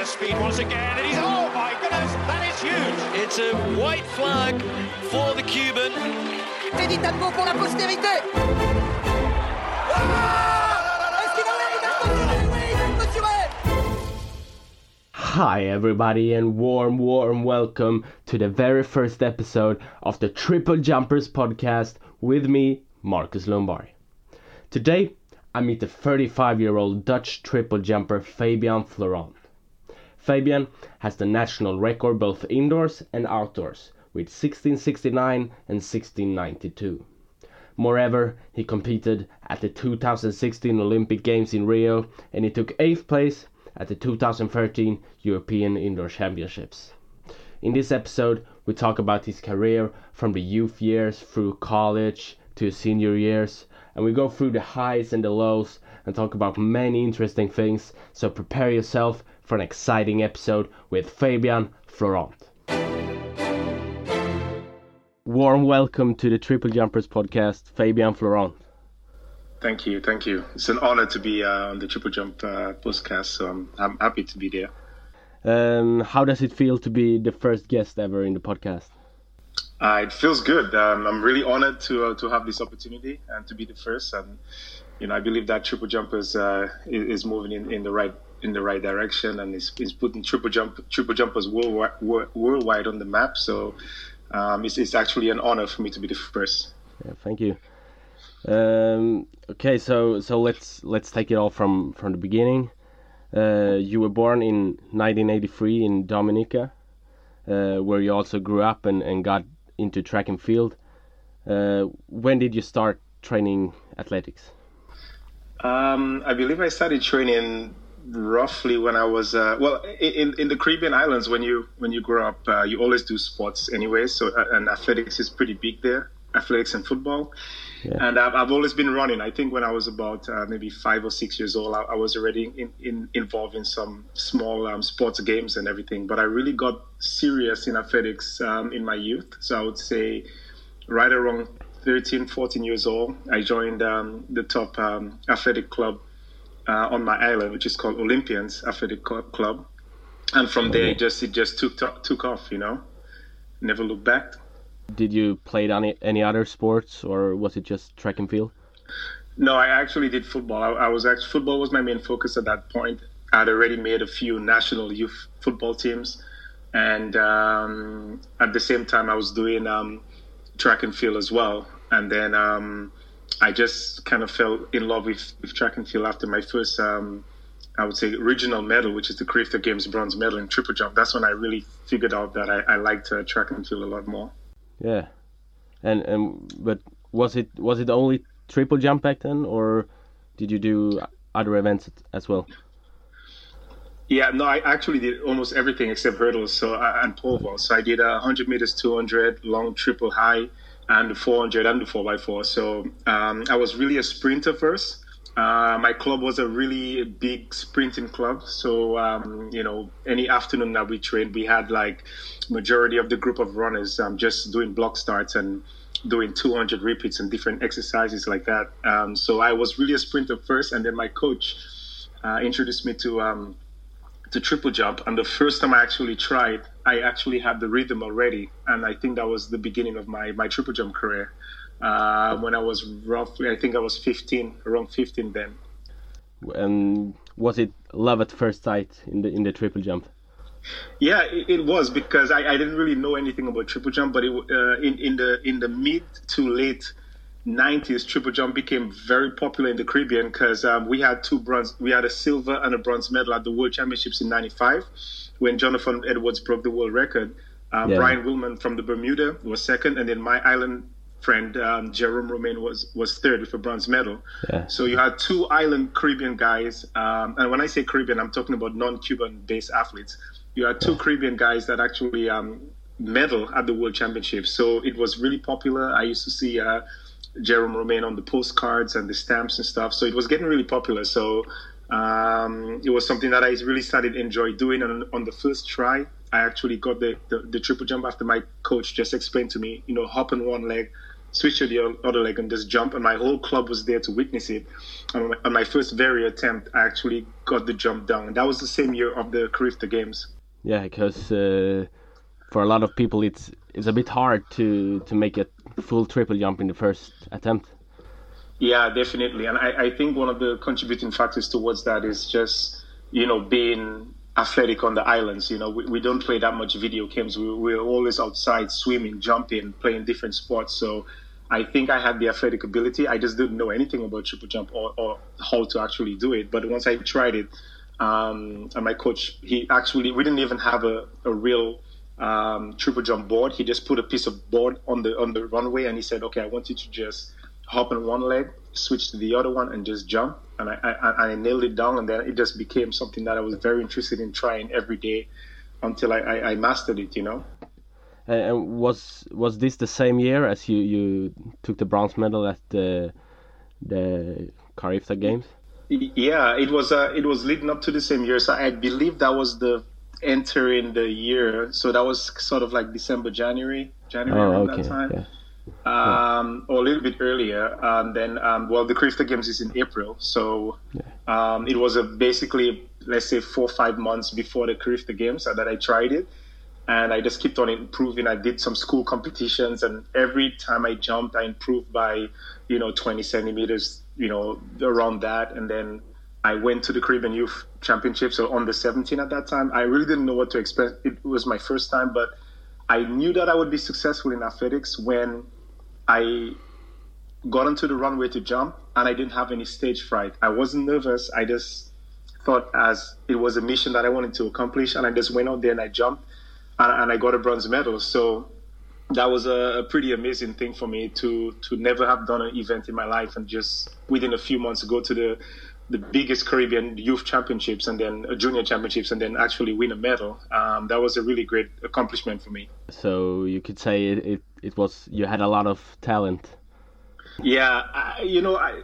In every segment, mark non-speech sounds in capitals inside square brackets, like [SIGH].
of speed once again, and he's oh my goodness, that is huge. It's a white flag for the Cuban. Teddy Tango pour la postérité. Est-ce qu'il en est Il a clôturé Oui, il a clôturé Hi, everybody, and warm, warm welcome to the very first episode of the Triple Jumpers podcast with me, Marcus Lombard. Today, I meet the 35 year old Dutch triple jumper Fabian Florant. Fabian has the national record both indoors and outdoors with 1669 and 1692. Moreover, he competed at the 2016 Olympic Games in Rio and he took 8th place at the 2013 European Indoor Championships. In this episode, we talk about his career from the youth years through college to senior years, and we go through the highs and the lows and talk about many interesting things. So prepare yourself for an exciting episode with Fabian Florant. Warm welcome to the Triple Jumpers podcast, Fabian Florant. Thank you, thank you. It's an honor to be uh, on the Triple Jump uh, podcast, so I'm, I'm happy to be there. Um, how does it feel to be the first guest ever in the podcast? Uh, it feels good. Um, I'm really honored to uh, to have this opportunity and to be the first. And you know, I believe that Triple Jumpers uh, is, is moving in, in the right in the right direction and is, is putting Triple Jump Triple Jumpers worldwide, worldwide on the map. So um, it's, it's actually an honor for me to be the first. Yeah, thank you. Um, okay, so so let's let's take it all from from the beginning. Uh, you were born in 1983 in Dominica, uh, where you also grew up and, and got into track and field. Uh, when did you start training athletics? Um, I believe I started training roughly when I was uh, well in in the Caribbean islands. When you when you grow up, uh, you always do sports anyway. So uh, and athletics is pretty big there. Athletics and football. Yeah. And I've, I've always been running. I think when I was about uh, maybe five or six years old, I, I was already in, in, involved in some small um, sports games and everything. But I really got serious in athletics um, in my youth. So I would say right around 13, 14 years old, I joined um, the top um, athletic club uh, on my island, which is called Olympians Athletic Club. And from there, it just it just took took off. You know, never looked back. Did you play any any other sports, or was it just track and field? No, I actually did football. I, I was actually football was my main focus at that point. I'd already made a few national youth football teams, and um, at the same time, I was doing um, track and field as well. And then um, I just kind of fell in love with, with track and field after my first, um, I would say, regional medal, which is the Carifta Games bronze medal in triple jump. That's when I really figured out that I, I liked uh, track and field a lot more. Yeah, and and but was it was it only triple jump back then, or did you do other events as well? Yeah, no, I actually did almost everything except hurdles so uh, and pole vault. So I did uh, 100 meters, 200, long triple high, and the 400 and the 4x4. So um, I was really a sprinter first. Uh, my club was a really big sprinting club. So, um, you know, any afternoon that we trained, we had like majority of the group of runners um, just doing block starts and doing 200 repeats and different exercises like that. Um, so I was really a sprinter first. And then my coach uh, introduced me to um, to triple jump. And the first time I actually tried, I actually had the rhythm already. And I think that was the beginning of my, my triple jump career. Uh, when I was roughly, I think I was 15, around 15 then. And was it love at first sight in the in the triple jump? Yeah, it, it was because I, I didn't really know anything about triple jump, but it, uh, in in the in the mid to late 90s, triple jump became very popular in the Caribbean because um, we had two bronze, we had a silver and a bronze medal at the World Championships in '95 when Jonathan Edwards broke the world record. Um, Yeah. Brian Wellman from the Bermuda was second, and then my island friend um, Jerome Romain was was third with a bronze medal. Yeah. So you had two island Caribbean guys, um, and when I say Caribbean, I'm talking about non-Cuban based athletes. You had two Caribbean guys that actually um, medal at the World Championships. So it was really popular. I used to see uh, Jerome Romain on the postcards and the stamps and stuff. So it was getting really popular. So um, it was something that I really started enjoy doing. And on the first try, I actually got the, the, the triple jump after my coach just explained to me, you know, hop on one leg, switch to the other leg, and just jump. And my whole club was there to witness it. And on my first very attempt, I actually got the jump down. And That was the same year of the Carifta Games. Yeah, because uh, for a lot of people, it's it's a bit hard to to make a full triple jump in the first attempt. Yeah, definitely. And I, I think one of the contributing factors towards that is just you know being athletic on the islands. You know, we, we don't play that much video games. We, we're always outside swimming, jumping, playing different sports. So I think I had the athletic ability. I just didn't know anything about triple jump or, or how to actually do it. But once I tried it, um, and my coach, he actually, we didn't even have a, a real um, triple jump board. He just put a piece of board on the on the runway, and he said, "Okay, I want you to just hop on one leg, switch to the other one, and just jump." And I, I, I nailed it down, and then it just became something that I was very interested in trying every day until I, I, I mastered it. You know. And was was this the same year as you you took the bronze medal at the the Carifta Games? Yeah, it was. Uh, it was leading up to the same year. So I believe that was the entering the year. So that was sort of like December, January, January Oh, around okay, that time. yeah. Um, or a little bit earlier. And then, um, well, the Carifta Games is in April. So um, it was a basically, let's say, four or five months before the Carifta Games that I tried it. And I just kept on improving. I did some school competitions, and every time I jumped, I improved by, you know, 20 centimeters, you know, around that. And then I went to the Caribbean Youth Championship, so on the 17 at that time. I really didn't know what to expect. It was my first time, but I knew that I would be successful in athletics when I got onto the runway to jump and I didn't have any stage fright. I wasn't nervous. I just thought as it was a mission that I wanted to accomplish, and I just went out there and I jumped, and, and I got a bronze medal. So that was a, a pretty amazing thing for me to to never have done an event in my life and just within a few months go to the the biggest Caribbean youth championships and then a junior championships and then actually win a medal. Um, that was a really great accomplishment for me. So you could say it, it, it was you had a lot of talent. Yeah, I, you know, I,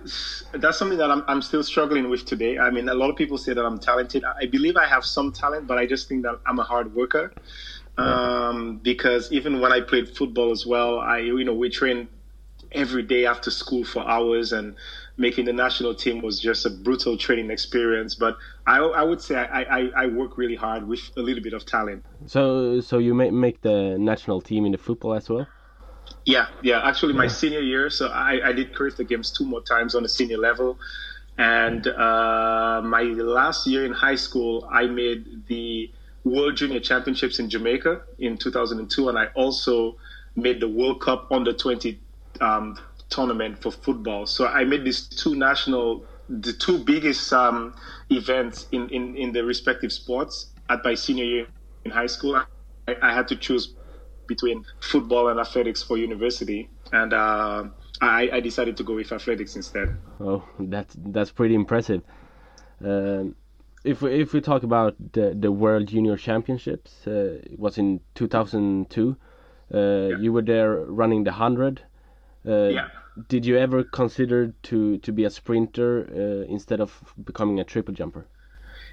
that's something that I'm, I'm still struggling with today. I mean, a lot of people say that I'm talented. I believe I have some talent, but I just think that I'm a hard worker. Um, because even when I played football as well, I, you know, we trained every day after school for hours and making the national team was just a brutal training experience. But I, I would say I, I, I work really hard with a little bit of talent. So so you make make the national team in the football as well. Yeah, yeah. Actually, my senior year, so I, I did the Games two more times on the senior level. And uh, my last year in high school, I made the World Junior Championships in Jamaica in 2002. And I also made the World Cup under 20 um, tournament for football. So I made these two national, the two biggest um, events in, in, in the respective sports at my senior year in high school. I, I had to choose between football and athletics for university. And uh, I, I decided to go with athletics instead. Oh, that's, that's pretty impressive. Uh, if we, if we talk about the, the World Junior Championships, uh, it was in 2002. Uh, yeah. You were there running the 100 yeah. Did you ever consider to to be a sprinter uh, instead of becoming a triple jumper?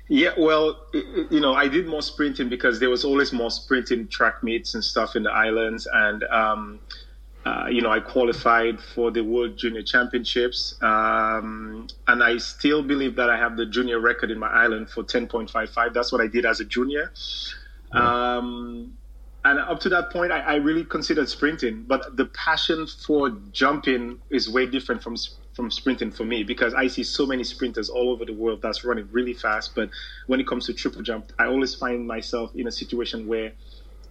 Yeah, well, you know, I did more sprinting because there was always more sprinting track meets and stuff in the islands, and um, uh, you know, I qualified for the World Junior Championships, um, and I still believe that I have the junior record in my island for 10.55. That's what I did as a junior. Um, and up to that point, I, I, really considered sprinting, but the passion for jumping is way different from from sprinting for me because I see so many sprinters all over the world that's running really fast. But when it comes to triple jump, I always find myself in a situation where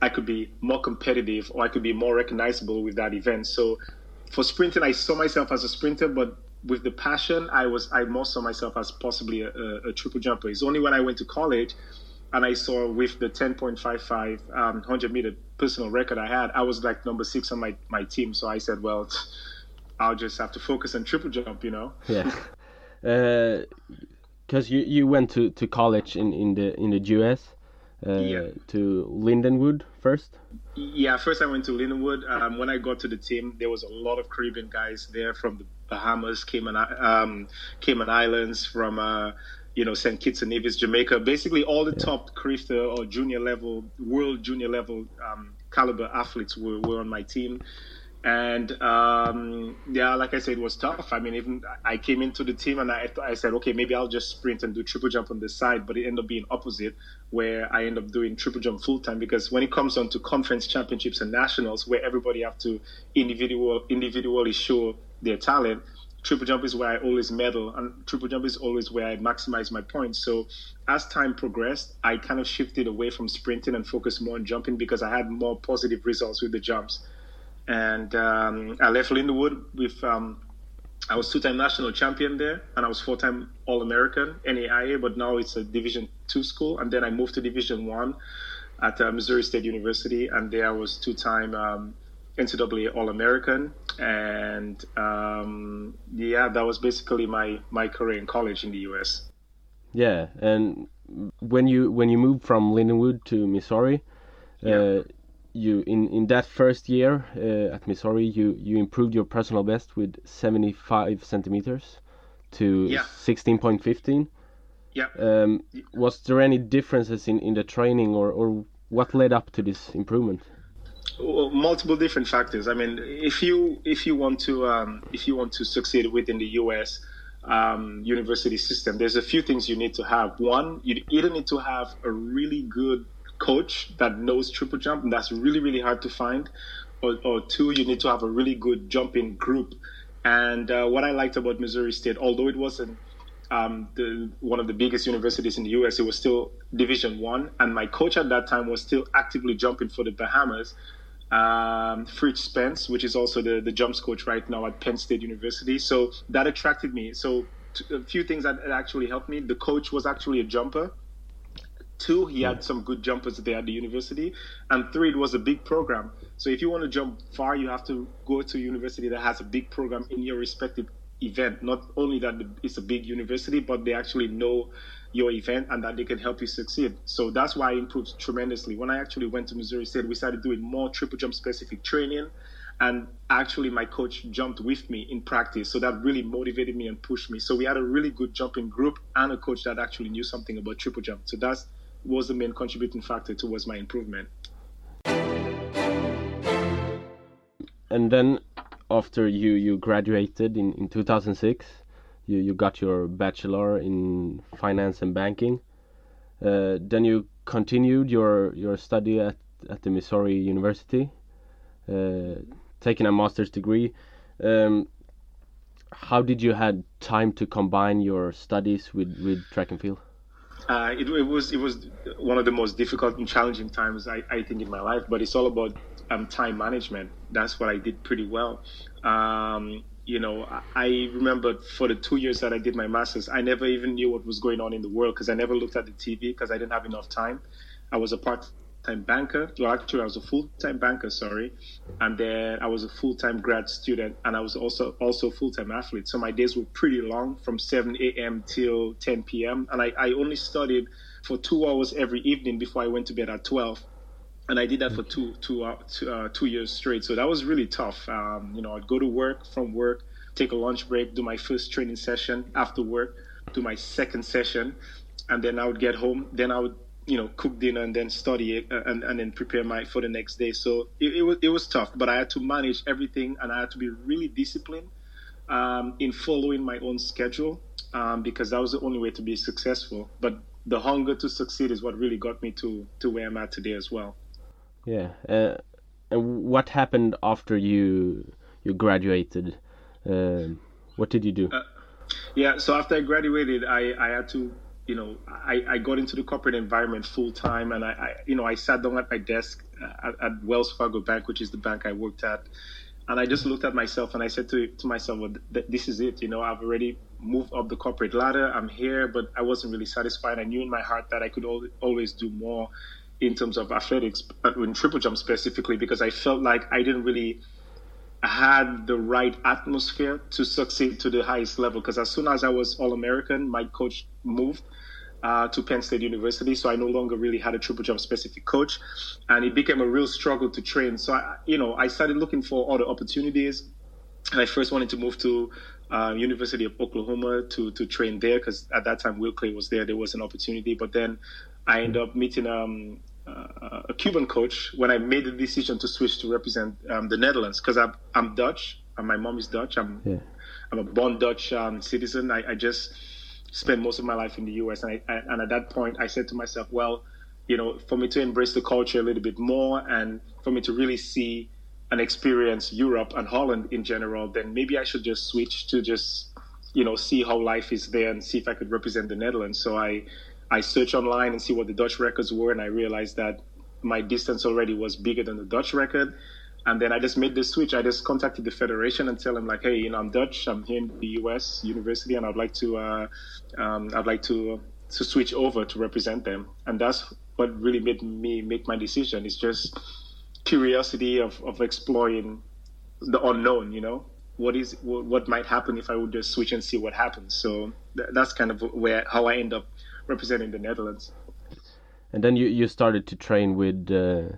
I could be more competitive or I could be more recognizable with that event. So for sprinting, I saw myself as a sprinter, but with the passion, I was I more saw myself as possibly a, a, a triple jumper. It's only when I went to college and I saw with the 10.55 um, 100 meter personal record I had, I was like number six on my, my team. So I said, well, [LAUGHS] I'll just have to focus on triple jump, you know. Yeah, because [LAUGHS] uh, you you went to, to college in, in the in the US. Uh, yeah. To Lindenwood first. Yeah, first I went to Lindenwood. Um, when I got to the team, there was a lot of Caribbean guys there from the Bahamas, Cayman, um, Cayman Islands, from uh, you know St. Kitts and Nevis, Jamaica. Basically, all the yeah. top Carifta or junior level, world junior level um, caliber athletes were, were on my team And um, yeah, like I said, it was tough. I mean, even I came into the team and I, I said, okay, maybe I'll just sprint and do triple jump on the side, but it ended up being opposite, where I end up doing triple jump full time because when it comes on to conference championships and nationals, where everybody have to individual individually show their talent, triple jump is where I always medal, and triple jump is always where I maximize my points. So as time progressed, I kind of shifted away from sprinting and focused more on jumping because I had more positive results with the jumps and um, I left Lindenwood with. Um, I was two-time national champion there, and I was four-time All-American NAIA. But now it's a Division two school, and then I moved to Division one at uh, Missouri State University, and there I was two-time um, NCAA All-American, and um, yeah, that was basically my my career in college in the U.S. Yeah, and when you when you moved from Lindenwood to Missouri, yeah. uh, you in in that first year uh, at Missouri, you you improved your personal best with 75 centimeters to Yeah. 16.15. Yeah. Um, was there any differences in in the training, or or what led up to this improvement? Multiple different factors. I mean, if you if you want to um, if you want to succeed within the U.S. Um, university system, there's a few things you need to have. One, you either need to have a really good coach that knows triple jump, and that's really really hard to find. Or, or two, you need to have a really good jumping group. And uh, what I liked about Missouri State, although it wasn't um, the, one of the biggest universities in the U.S. It was still Division One, and my coach at that time was still actively jumping for the Bahamas. Um, Fritz Spence, which is also the, the jumps coach right now at Penn State University. So that attracted me. So t- a few things that actually helped me. The coach was actually a jumper. Two, he had some good jumpers there at the university. And three, it was a big program. So if you want to jump far, you have to go to a university that has a big program in your respective event. Not only that it's a big university, but they actually know your event and that they can help you succeed. So that's why I improved tremendously. When I actually went to Missouri State, we started doing more triple jump specific training. And actually, my coach jumped with me in practice. So that really motivated me and pushed me. So we had a really good jumping group and a coach that actually knew something about triple jump. So that was the main contributing factor towards my improvement. And then after you you graduated in in 2006, you you got your bachelor in finance and banking. Uh, then you continued your your study at at the Missouri University, uh, taking a master's degree. Um, how did you had time to combine your studies with with track and field? Uh, it, it, was it was one of the most difficult and challenging times I, I think in my life. But it's all about um, time management. That's what I did pretty well. Um, you know, I, remember for the two years that I did my masters, I never even knew what was going on in the world because I never looked at the TV because I didn't have enough time. I was a part time banker. Well, actually, I was a full time banker. Sorry, and then I was a full time grad student, and I was also also full time athlete. So my days were pretty long, from 7 a.m. till 10 p.m. And I, I only studied for two hours every evening before I went to bed at 12. And I did that for two two uh, two, uh, two years straight. So that was really tough. Um, you know, I'd go to work from work, take a lunch break, do my first training session after work, do my second session, and then I would get home. Then I would you know cook dinner and then study it uh, and, and then prepare my for the next day so it, it, was, it was tough but i had to manage everything and i had to be really disciplined um, in following my own schedule um, because that was the only way to be successful but the hunger to succeed is what really got me to to where i'm at today as well yeah uh, and what happened after you you graduated uh, what did you do uh, yeah so after i graduated i i had to you know, I, I got into the corporate environment full time, and I, I, you know, I sat down at my desk at, at, Wells Fargo Bank, which is the bank I worked at, and I just looked at myself and I said to to myself, well, th- this is it. You know, I've already moved up the corporate ladder. I'm here, but I wasn't really satisfied. I knew in my heart that I could al- always do more in terms of athletics, in triple jump specifically, because I felt like I didn't really had the right atmosphere to succeed to the highest level. Because as soon as I was All American, my coach moved uh, to Penn State University, so I no longer really had a triple jump specific coach, and it became a real struggle to train. So I, you know, I started looking for other opportunities. And I first wanted to move to uh, University of Oklahoma to to train there because at that time Will Claye was there. There was an opportunity, but then I ended up meeting um, uh, a Cuban coach when I made the decision to switch to represent um, the Netherlands because I'm, I'm Dutch and my mom is Dutch. I'm Yeah. I'm a born Dutch um, citizen. I, I just spent most of my life in the U.S. and I, I, and at that point I said to myself, well, you know, for me to embrace the culture a little bit more and for me to really see and experience Europe and Holland in general, then maybe I should just switch to just you know see how life is there and see if I could represent the Netherlands. So I I searched online and see what the Dutch records were, and I realized that my distance already was bigger than the Dutch record. And then I just made the switch. I just contacted the federation and tell them like, hey, you know, I'm Dutch. I'm here in the U.S. university, and I'd like to, uh, um, I'd like to to switch over to represent them. And that's what really made me make my decision. It's just curiosity of of exploring the unknown. You know, what is what, what might happen if I would just switch and see what happens. So th- that's kind of where how I end up representing the Netherlands. And then you, you started to train with uh,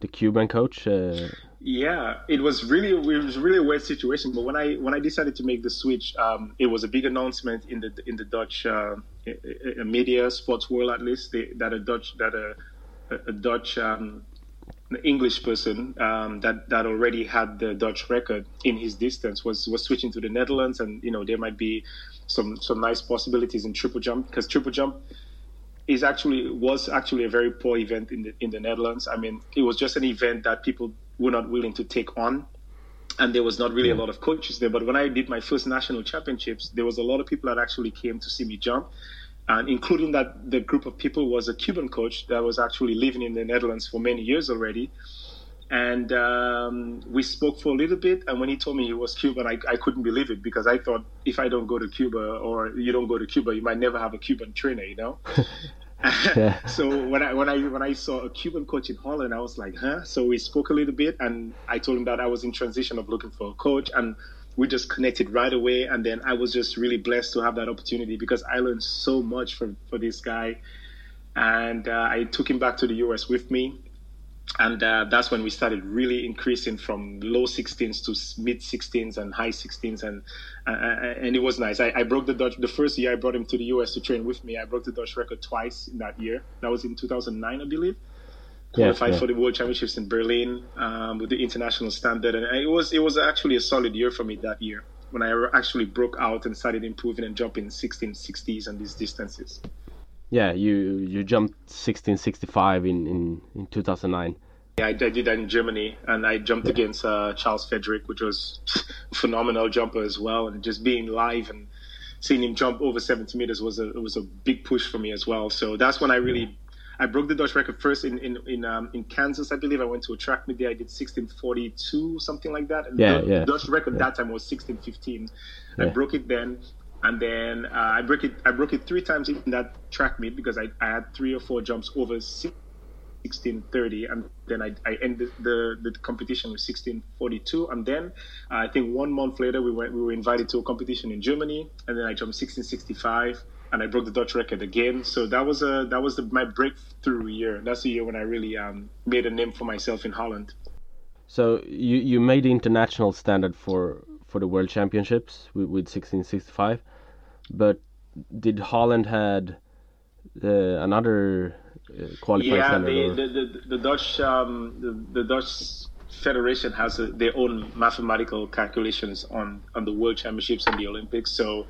the Cuban coach. Uh, Yeah, it was really it was really a weird situation. But when I when I decided to make the switch, um, it was a big announcement in the in the Dutch uh, media, sports world at least, they, that a Dutch that a a Dutch um, English person um, that that already had the Dutch record in his distance was was switching to the Netherlands, and you know there might be some some nice possibilities in triple jump because triple jump is actually was actually a very poor event in the in the Netherlands. I mean, it was just an event that people were not willing to take on, and there was not really a lot of coaches there. But when I did my first national championships, there was a lot of people that actually came to see me jump, and including that the group of people was a Cuban coach that was actually living in the Netherlands for many years already. And um, we spoke for a little bit. And when he told me he was Cuban, I, I couldn't believe it because I thought if I don't go to Cuba or you don't go to Cuba, you might never have a Cuban trainer, you know. [LAUGHS] Yeah. [LAUGHS] so when I when I when I saw a Cuban coach in Holland, I was like, huh? So we spoke a little bit, and I told him that I was in transition of looking for a coach, and we just connected right away. And then I was just really blessed to have that opportunity because I learned so much from for this guy, and uh, I took him back to the US with me. And uh, that's when we started really increasing from low 16s to mid 16s and high 16s, and uh, and it was nice. I, I broke the Dutch the first year I brought him to the US to train with me. I broke the Dutch record twice in that year. That was in 2009, I believe. Yeah, Qualified yeah. for the World Championships in Berlin um, with the international standard, and it was it was actually a solid year for me that year when I actually broke out and started improving and jumping 1660s and these distances. Yeah, you you jumped 1665 in, in, in 2009. Yeah, I, did that in Germany, and I jumped against uh, Charles Friedek, which was a [LAUGHS] phenomenal jumper as well. And just being live and seeing him jump over 70 meters was a was a big push for me as well. So that's when I really I broke the Dutch record first in in in, um, in Kansas, I believe. I went to a track meet there. I did 1642, something like that. And Yeah, the yeah. Dutch record that time was 1615. I broke it then. And then uh, I broke it. I broke it three times in that track meet because I, I had three or four jumps over 1630 and then I, I ended the, the competition with 1642 and then uh, I think one month later we went we were invited to a competition in Germany. And then I jumped 1665 and I broke the Dutch record again. So that was a that was the, my breakthrough year. That's the year when I really um, made a name for myself in Holland. So you you made the international standard for for the World Championships with 1665, but did Holland had uh, another uh, qualifying yeah the, the, the, the Dutch um, the, the Dutch federation has a, their own mathematical calculations on on the World Championships and the Olympics. So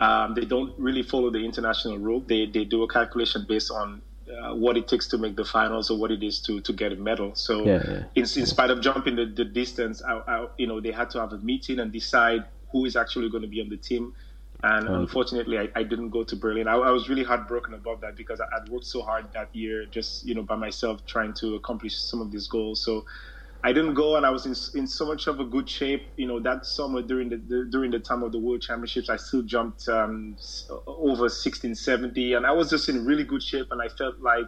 um, they don't really follow the international rule. They they do a calculation based on uh, what it takes to make the finals or what it is to to get a medal. So Yeah, yeah. in, in spite of jumping the, the distance I, I, you know they had to have a meeting and decide who is actually going to be on the team and unfortunately I, I didn't go to berlin I, I was really heartbroken about that because I, i'd worked so hard that year just you know by myself trying to accomplish some of these goals so I didn't go, and I was in, in so much of a good shape. You know, that summer during the, the during the time of the World Championships, I still jumped um, over 1670, and I was just in really good shape. And I felt like,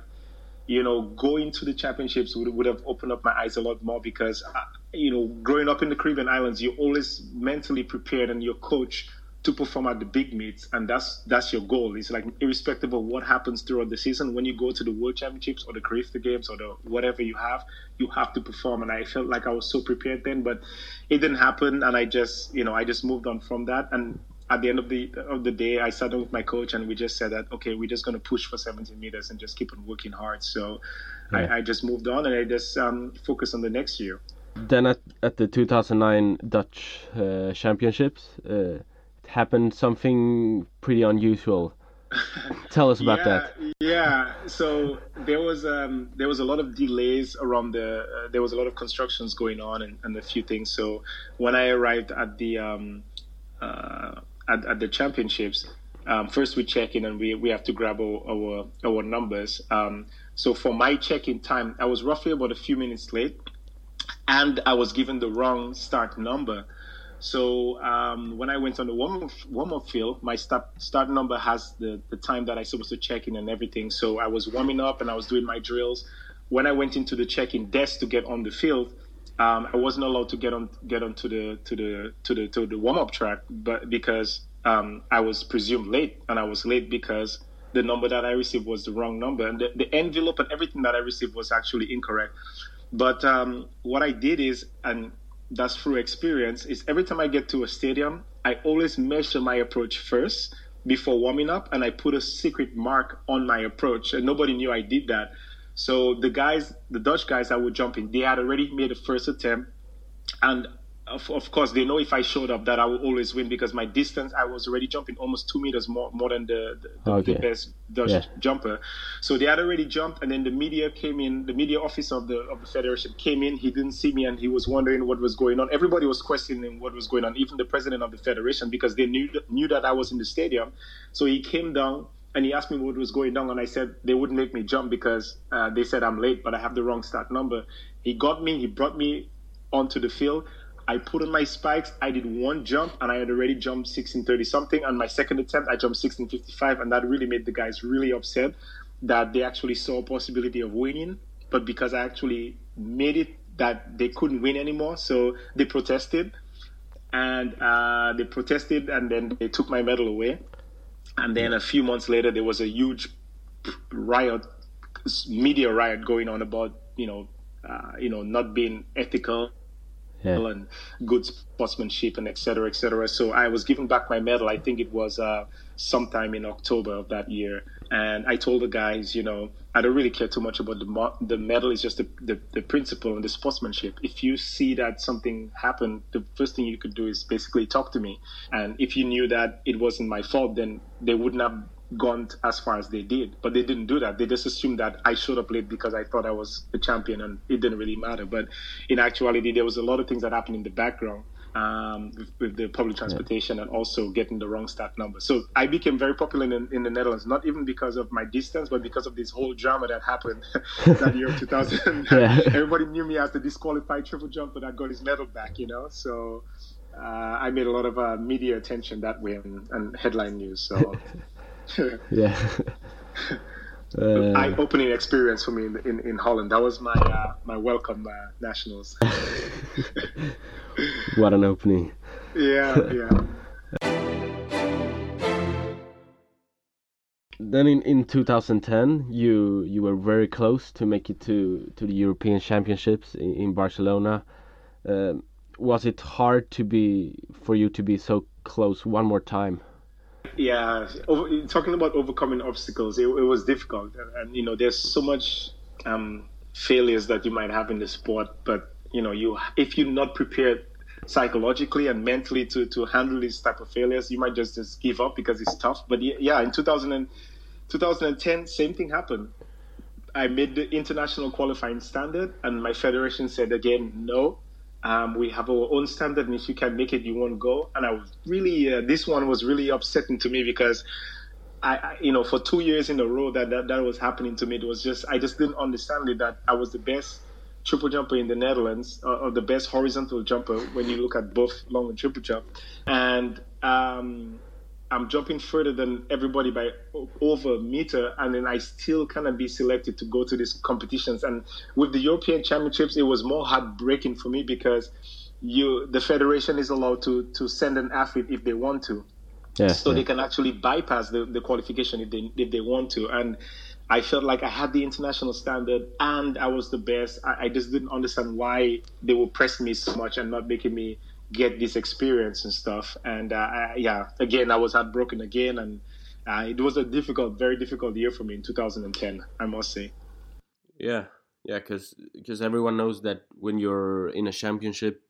you know, going to the championships would, would have opened up my eyes a lot more because, uh, you know, growing up in the Caribbean islands, you're always mentally prepared, and your coach to perform at the big meets, and that's that's your goal. It's like irrespective of what happens throughout the season, when you go to the World Championships or the Carifta Games or the whatever you have, you have to perform. And I felt like I was so prepared then, but it didn't happen, and I just you know I just moved on from that. And at the end of the of the day, I sat down with my coach and we just said that okay, we're just going to push for 17 meters and just keep on working hard. So yeah. I, I, just moved on and I just um, focused on the next year. Then at, at the 2009 Dutch uh, Championships, uh, happened something pretty unusual. [LAUGHS] Tell us about yeah, that. Yeah, so there was um, there was a lot of delays around the uh, there was a lot of constructions going on and, and, a few things. So when I arrived at the um, uh, at, at, the championships, um, first we check in and we, we have to grab our our, our numbers. Um, so for my check-in time, I was roughly about a few minutes late, and I was given the wrong start number. So um, when I went on the warm warm up field, my start start number has the the time that I supposed to check in and everything. So I was warming up and I was doing my drills. When I went into the check-in desk to get on the field, um, I wasn't allowed to get on get onto the to the to the to the warm up track, but because um, I was presumed late, and I was late because the number that I received was the wrong number, and the, the envelope and everything that I received was actually incorrect. But um, what I did is, and that's through experience, is every time I get to a stadium, I always measure my approach first before warming up, and I put a secret mark on my approach, and nobody knew I did that. So the guys, the Dutch guys that would jump in, they had already made a first attempt, and of, of course, they know if I showed up that I will always win because my distance, I was already jumping almost two meters more more than the, the, okay. the best Dutch yeah. jumper. So they had already jumped, and then the media came in. The media office of the of the federation came in. He didn't see me, and he was wondering what was going on. Everybody was questioning what was going on, even the president of the federation, because they knew knew that I was in the stadium. So he came down and he asked me what was going on, and I said they wouldn't make me jump because uh, they said I'm late, but I have the wrong start number. He got me. He brought me onto the field. I put on my spikes. I did one jump, and I had already jumped 1630 something. On my second attempt, I jumped 1655, and that really made the guys really upset that they actually saw a possibility of winning, but because I actually made it that they couldn't win anymore, so they protested, and uh, they protested, and then they took my medal away. And then a few months later, there was a huge riot, media riot going on about you know, uh, you know, not being ethical yeah. and good sportsmanship and etc. etc. So I was given back my medal. I think it was uh, sometime in October of that year, and I told the guys, you know, I don't really care too much about the the medal. It's just the, the, the principle and the sportsmanship. If you see that something happened, the first thing you could do is basically talk to me. And if you knew that it wasn't my fault, then they wouldn't have gone as far as they did. But they didn't do that. They just assumed that I showed up late because I thought I was the champion and it didn't really matter. But in actuality, there was a lot of things that happened in the background um, with, with, the public transportation yeah. and also getting the wrong start number. So I became very popular in, in, the Netherlands, not even because of my distance, but because of this whole drama that happened [LAUGHS] that year 2000. [LAUGHS] yeah. Everybody knew me as the disqualified triple jumper that got his medal back, you know? So uh, I made a lot of uh, media attention that way and, and headline news. So [LAUGHS] [LAUGHS] yeah. [LAUGHS] Uh, eye-opening experience for me in, in, in Holland. That was my uh, my welcome uh, nationals. [LAUGHS] what an opening! Yeah, yeah. Then in, in 2010, you you were very close to make it to to the European Championships in, in Barcelona. Um, was it hard to be for you to be so close one more time? Yeah, over, talking about overcoming obstacles, it, it was difficult, and, and, you know, there's so much um, failures that you might have in the sport, but you know, you if you're not prepared psychologically and mentally to to handle these type of failures, you might just just give up because it's tough. But yeah, in 2000 and, 2010, same thing happened. I made the international qualifying standard, and my federation said again, no, um, we have our own standard, and if you can make it, you won't go. And I was really, uh, this one was really upsetting to me because I, I, you know, for two years in a row that, that that was happening to me, it was just I just didn't understand it that I was the best triple jumper in the Netherlands, uh, or the best horizontal jumper when you look at both long and triple jump, and um, I'm jumping further than everybody by over a meter, and then I still cannot be selected to go to these competitions. And with the European Championships, it was more heartbreaking for me because you, the federation is allowed to to send an athlete if they want to, yeah, so yeah. they can actually bypass the, the qualification if they if they want to. And I felt like I had the international standard and I was the best. I, I just didn't understand why they were pressing me so much and not making me get this experience and stuff. And uh, I, yeah, again, I was heartbroken again, and uh, it was a difficult, very difficult year for me in 2010, I must say. Yeah, yeah, because because everyone knows that when you're in a championship,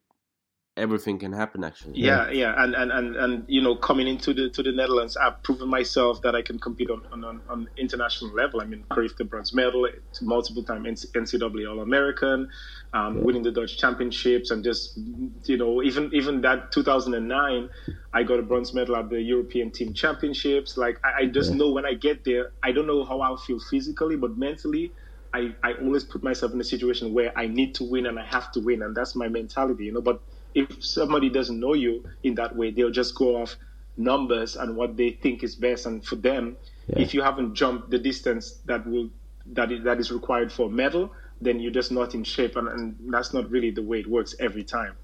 everything can happen actually yeah yeah and, and and and you know coming into the to the netherlands i've proven myself that i can compete on on, on international level i mean created the bronze medal multiple time ncaa all-american um, yeah. winning the dutch championships and just you know even even that 2009 i got a bronze medal at the european team championships like i, I just yeah. know when i get there i don't know how i'll feel physically but mentally I, I always put myself in a situation where I need to win and I have to win, and that's my mentality, you know. But if somebody doesn't know you in that way, they'll just go off numbers and what they think is best. And for them, yeah. if you haven't jumped the distance that will that is, that is required for a medal, then you're just not in shape, and, and that's not really the way it works every time.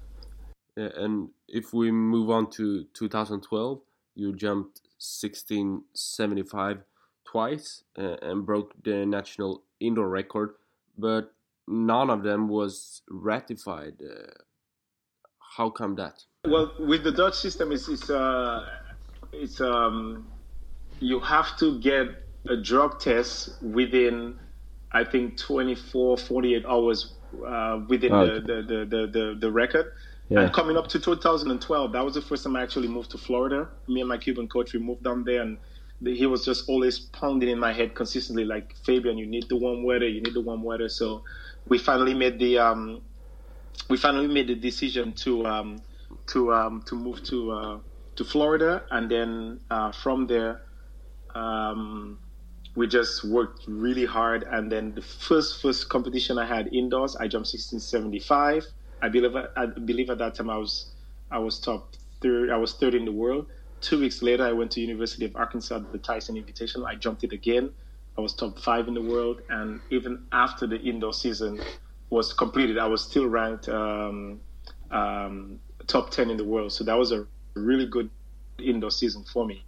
Yeah, and if we move on to 2012, you jumped 1675 twice uh, and broke the national indoor record, but none of them was ratified. How come that? Well, with the Dutch system, it's it's, uh, it's um, you have to get a drug test within, I think, 24, 48 hours uh, within oh. the, the, the, the, the, record. Yeah. And coming up to 2012, that was the first time I actually moved to Florida. Me and my Cuban coach, we moved down there, and he was just always pounding in my head consistently, like Fabian, you need the warm weather, you need the warm weather. So we finally made the um, we finally made the decision to um, to um, to move to uh, to Florida, and then uh, from there, um, we just worked really hard. And then the first first competition I had indoors, I jumped 1675. I believe I believe at that time I was I was top third. I was third in the world. Two weeks later, I went to University of Arkansas, the Tyson Invitational. I jumped it again. I was top five in the world, and even after the indoor season, was completed, I was still ranked um, um, top 10 in the world. So that was a really good indoor season for me.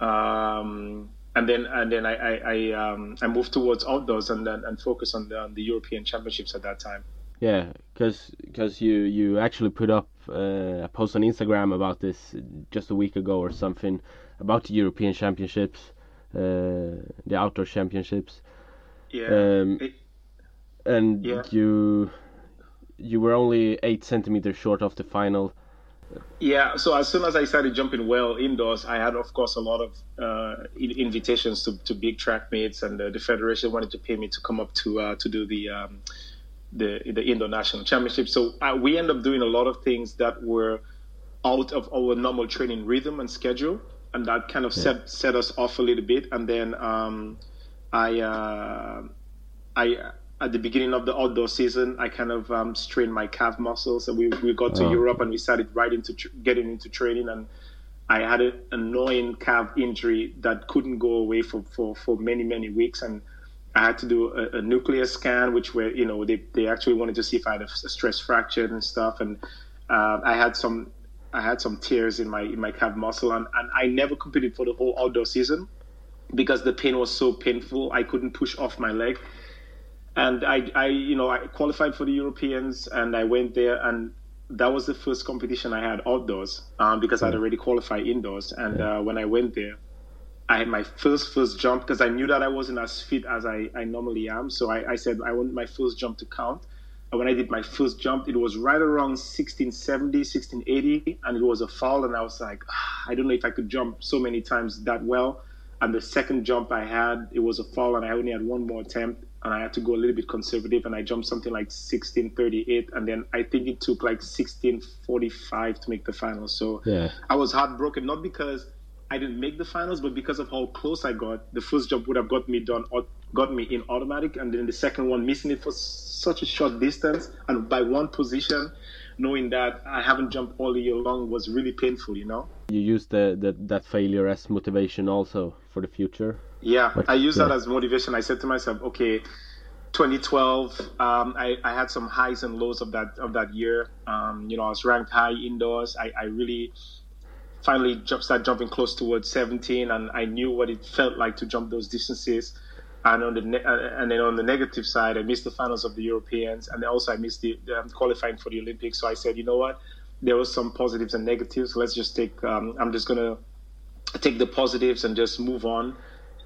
Um, and then and then I I, I, um, I, moved towards outdoors and and focus on the, on the European Championships at that time. Yeah, because because you you actually put up uh, a post on Instagram about this just a week ago or something about the European Championships, uh, the outdoor championships. Yeah. Um, it, and yeah. you you were only eight centimeters short of the final. Yeah, so as soon as I started jumping well indoors, I had, of course, a lot of uh, invitations to, to big track meets, and the, the, federation wanted to pay me to come up to uh, to do the um, the the indoor national championship. So uh, we end up doing a lot of things that were out of our normal training rhythm and schedule, and that kind of yeah. set set us off a little bit. And then um, I uh, I at the beginning of the outdoor season, I kind of um, strained my calf muscles. and we, we got to oh. Europe and we started right into tr- getting into training. And I had an annoying calf injury that couldn't go away for, for, for many, many weeks. And I had to do a, a nuclear scan, which were, you know, they, they actually wanted to see if I had a, a stress fracture and stuff. And uh, I had some I had some tears in my in my calf muscle, and, and I never competed for the whole outdoor season because the pain was so painful. I couldn't push off my leg and I, I, you know, I qualified for the Europeans, and I went there, and that was the first competition I had outdoors um, because I'd already qualified indoors. And uh, when I went there, I had my first first jump because I knew that I wasn't as fit as I, I normally am. So I, I said I want my first jump to count. And when I did my first jump, it was right around 1670, 1680, and it was a fall. And I was like, ah, I don't know if I could jump so many times that well. And the second jump I had, it was a fall, and I only had one more attempt and I had to go a little bit conservative and I jumped something like 1638 and then I think it took like 1645 to make the finals. So yeah. I was heartbroken not because I didn't make the finals, but because of how close I got. The first jump would have got me done, got me in automatic, and then the second one missing it for such a short distance and by one position, knowing that I haven't jumped all year long was really painful. You know. You used the, the that failure as motivation also for the future. Yeah, I use yeah. that as motivation. I said to myself, okay, 2012, um, I, I, had some highs and lows of that of that year. Um, you know, I was ranked high indoors. I, I really finally jump, started jumping close towards 17, and I knew what it felt like to jump those distances. And on the ne- uh, and then on the negative side, I missed the finals of the Europeans, and also I missed the, the um, qualifying for the Olympics. So I said, you know what, there was some positives and negatives. Let's just take. Um, I'm just gonna take the positives and just move on.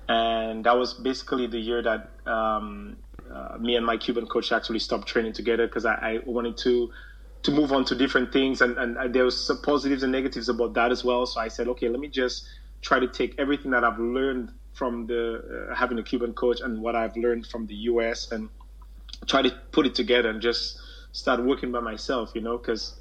And that was basically the year that um, uh, me and my Cuban coach actually stopped training together because I, I, wanted to to move on to different things, and, and there was positives and negatives about that as well. So I said, okay, let me just try to take everything that I've learned from the uh, having a Cuban coach and what I've learned from the U.S. and try to put it together and just start working by myself, you know, because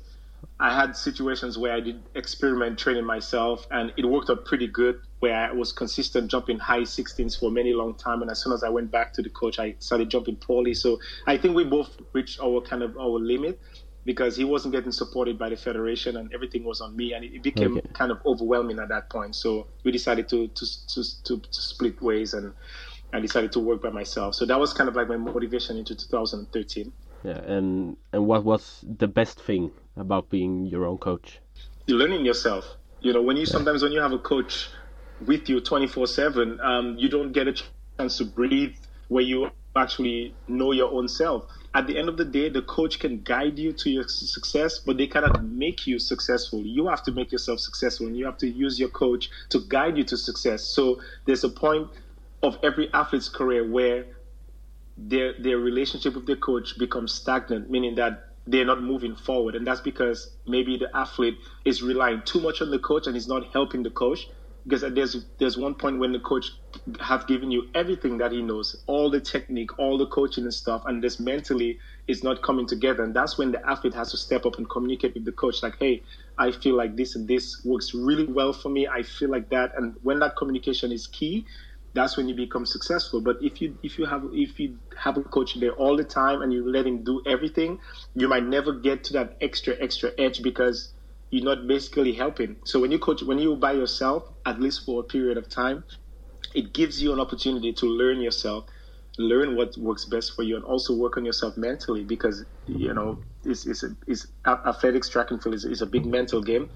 I had situations where I did experiment training myself, and it worked out pretty good. Where I was consistent jumping high 16s for many long time, and as soon as I went back to the coach, I started jumping poorly. So I think we both reached our kind of our limit because he wasn't getting supported by the federation, and everything was on me, and it, became okay. kind of overwhelming at that point. So we decided to to to, to, to split ways, and I decided to work by myself. So that was kind of like my motivation into 2013. Yeah, and and what was the best thing about being your own coach? You're learning yourself. You know, when you yeah. sometimes when you have a coach with you 24 um, 7, you don't get a chance to breathe where you actually know your own self. At the end of the day, the coach can guide you to your success, but they cannot make you successful. You have to make yourself successful, and you have to use your coach to guide you to success. So there's a point of every athlete's career where their their relationship with their coach becomes stagnant, meaning that they're not moving forward. And that's because maybe the athlete is relying too much on the coach and is not helping the coach. Because there's there's one point when the coach have given you everything that he knows, all the technique, all the coaching and stuff, and this mentally is not coming together. And that's when the athlete has to step up and communicate with the coach, like, hey, I feel like this and this works really well for me. I feel like that. And when that communication is key, that's when you become successful. But if you if you have if you have a coach there all the time and you let him do everything, you might never get to that extra extra edge because you're not basically helping. So when you coach when you by yourself, at least for a period of time, it gives you an opportunity to learn yourself, learn what works best for you, and also work on yourself mentally because you know it's it's, a, it's athletics track and field is, is a big mental game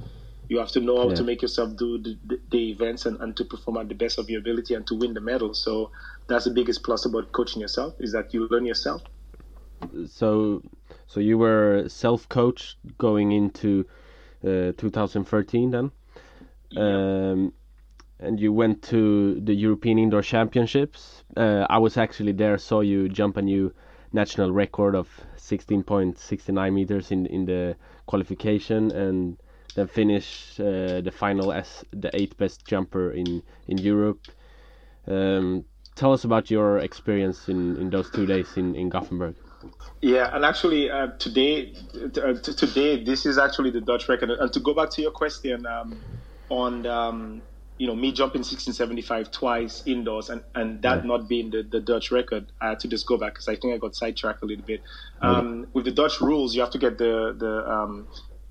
you have to know how yeah. to make yourself do the, the, events and, and to perform at the best of your ability and to win the medal. So that's the biggest plus about coaching yourself is that you learn yourself. So, so you were self-coached going into uh, 2013 then, yeah. um, and you went to the European Indoor Championships. Uh, I was actually there, saw you jump a new national record of 16.69 meters in in the qualification and then finish uh, the final as the eighth best jumper in in Europe. Um, tell us about your experience in, in those two days in, in Gothenburg. Yeah, and actually uh, today, uh, today this is actually the Dutch record. And to go back to your question um, on um, you know me jumping 1675 twice indoors and, and that yeah. not being the, the Dutch record, I had to just go back because I think I got sidetracked a little bit. Um, With the Dutch rules, you have to get the the um,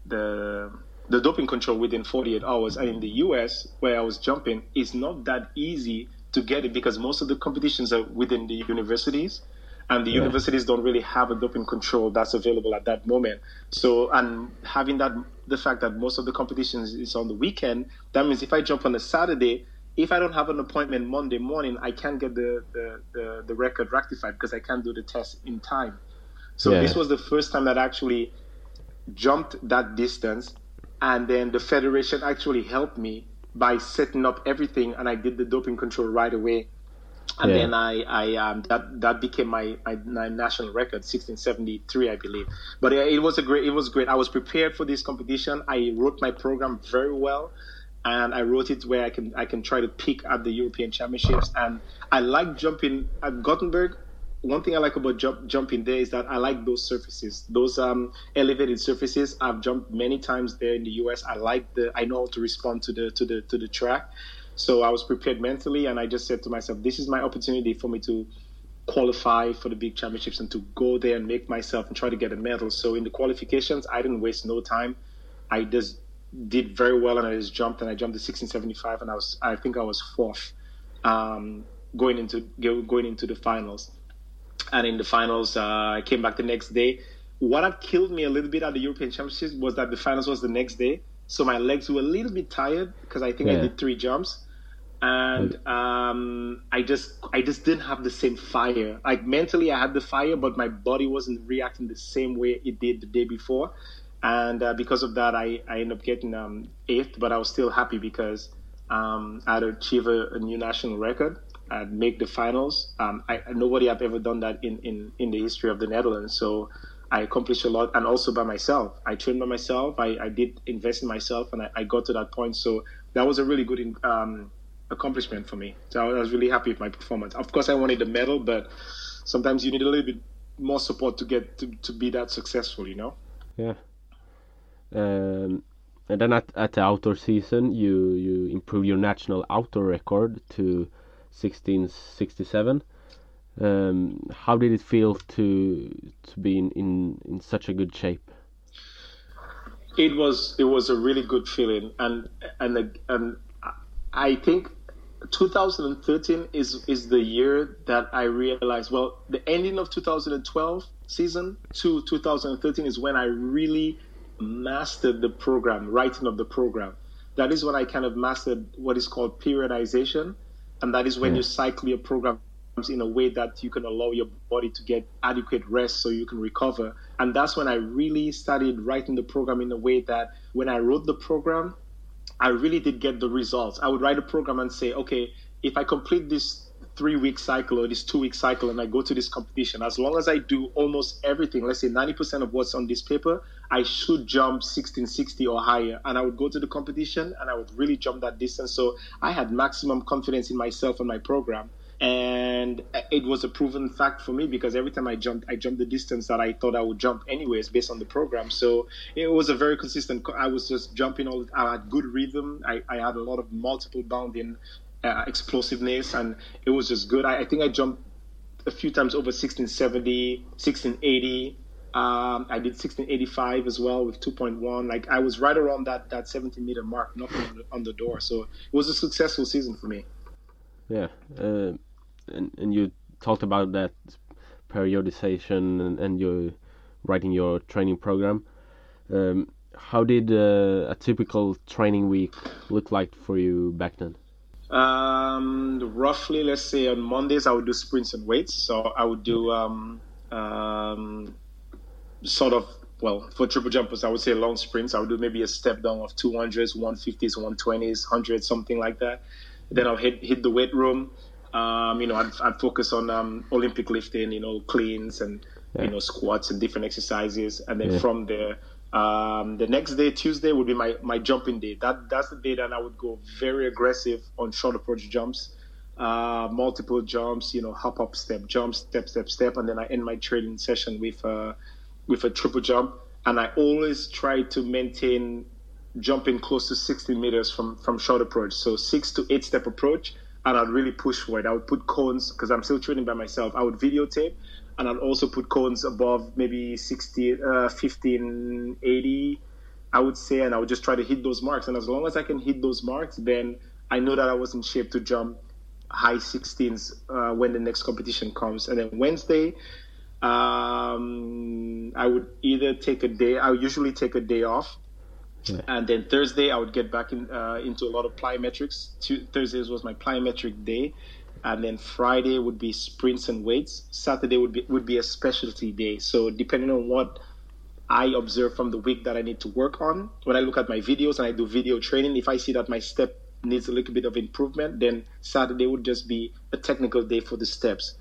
the the doping control within 48 hours. And in the US, where I was jumping, it's not that easy to get it because most of the competitions are within the universities. And the yeah. universities don't really have a doping control that's available at that moment. So, and having that, the fact that most of the competitions is on the weekend, that means if I jump on a Saturday, if I don't have an appointment Monday morning, I can't get the, the, the, the record rectified because I can't do the test in time. So yeah. this was the first time that I actually jumped that distance and then the federation actually helped me by setting up everything, and I did the doping control right away. And yeah. then I, I um, that that became my, my, my national record, 1673, I believe. But it was a great, it was great. I was prepared for this competition. I wrote my program very well, and I wrote it where I can I can try to pick at the European Championships. And I like jumping at Gothenburg one thing I like about jump, jumping there is that I like those surfaces, those um, elevated surfaces. I've jumped many times there in the U.S. I like the, I know how to respond to the to the to the track. So I was prepared mentally, and I just said to myself, this is my opportunity for me to qualify for the big championships and to go there and make myself and try to get a medal. So in the qualifications, I didn't waste no time. I just did very well, and I just jumped, and I jumped to 1675, and I was, I think I was fourth um, going into going into the finals and in the finals, uh, I came back the next day. What had killed me a little bit at the European Championships was that the finals was the next day, so my legs were a little bit tired because I think yeah. I did three jumps, and um, I just I just didn't have the same fire. Like mentally, I had the fire, but my body wasn't reacting the same way it did the day before. and uh, because of that, I, I ended up getting um, eighth, but I was still happy because um, I had achieved a, a, new national record. I'd make the finals. Um, I, nobody have ever done that in, in, in the history of the Netherlands. So I accomplished a lot, and also by myself. I trained by myself. I, I did invest in myself, and I, I got to that point. So that was a really good um, accomplishment for me. So I was really happy with my performance. Of course, I wanted the medal, but sometimes you need a little bit more support to get to, to be that successful. You know. Yeah. Um, and then at, at the outdoor season, you you improve your national outdoor record to 1667. Um, how did it feel to to be in, in, in such a good shape? It was it was a really good feeling, and and and I think 2013 is is the year that I realized. Well, the ending of 2012 season to 2013 is when I really mastered the program, writing of the program. That is when I kind of mastered what is called periodization, and that is when yeah. you cycle your program in a way that you can allow your body to get adequate rest so you can recover. And that's when I really started writing the program in a way that when I wrote the program, I really did get the results. I would write a program and say, okay, if I complete this three week cycle or this two week cycle and I go to this competition, as long as I do almost everything, let's say 90% of what's on this paper, I should jump 1660 or higher. And I would go to the competition and I would really jump that distance. So I had maximum confidence in myself and my program. And it was a proven fact for me because every time I jumped, I jumped the distance that I thought I would jump anyways based on the program. So it was a very consistent. I was just jumping all. I had good rhythm. I, I had a lot of multiple bounding uh, explosiveness, and it was just good. I, I, think I jumped a few times over 1670, 1680. Um, I did 1685 as well with 2.1. Like I was right around that that 70 meter mark, knocking on the, on the door. So it was a successful season for me. Yeah, uh, and and you talked about that periodization and, and you writing your training program. Um, how did uh, a typical training week look like for you back then? Um, roughly, let's say on Mondays, I would do sprints and weights. So I would do um, um, sort of, well, for triple jumpers, I would say long sprints. I would do maybe a step down of 200s, 150s, 120s, 100s, something like that. Then I'll hit, hit the weight room. Um, you know, I'd, I'd focus on um, Olympic lifting, you know, cleans and, yeah. you know, squats and different exercises. And then yeah. from there, um, the next day, Tuesday, would be my, my jumping day. That that's the day that I would go very aggressive on short approach jumps, uh, multiple jumps. You know, hop up, step, jump, step, step, step, and then I end my training session with uh, with a triple jump. And I always try to maintain jumping close to 60 meters from from short approach. So six to eight step approach, and I'd really push for it. I would put cones because I'm still training by myself. I would videotape and I'll also put cones above maybe 60, uh, 15, 80, I would say, and I would just try to hit those marks. And as long as I can hit those marks, then I know that I was in shape to jump high 16s uh, when the next competition comes. And then Wednesday, um, I would either take a day. I would usually take a day off. Yeah. And then Thursday, I would get back in, uh, into a lot of plyometrics. Thursdays was my plyometric day and then Friday would be sprints and weights. Saturday would be would be a specialty day. So depending on what I observe from the week that I need to work on, when I look at my videos and I do video training, if I see that my step needs a little bit of improvement, then Saturday would just be a technical day for the steps.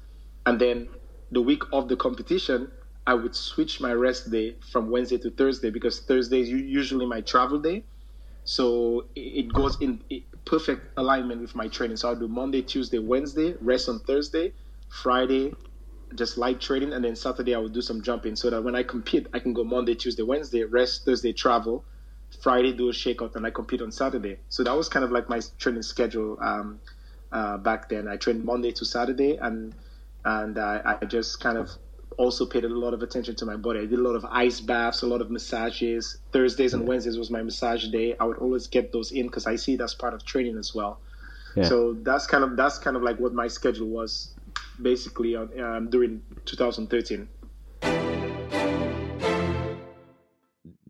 And then the week of the competition, I would switch my rest day from Wednesday to Thursday because Thursday is usually my travel day. So it goes in perfect alignment with my training. So I'll do Monday, Tuesday, Wednesday, rest on Thursday, Friday, just light training, and then Saturday I will do some jumping so that when I compete, I can go Monday, Tuesday, Wednesday, rest, Thursday, travel, Friday do a shakeout, and I compete on Saturday. So that was kind of like my training schedule um, uh, back then. I trained Monday to Saturday, and and I, I just kind of also paid a lot of attention to my body. I did a lot of ice baths, a lot of massages. Thursdays and Wednesdays was my massage day. I would always get those in because I see that's part of training as well. Yeah. So that's kind of that's kind of like what my schedule was, basically um, during 2013.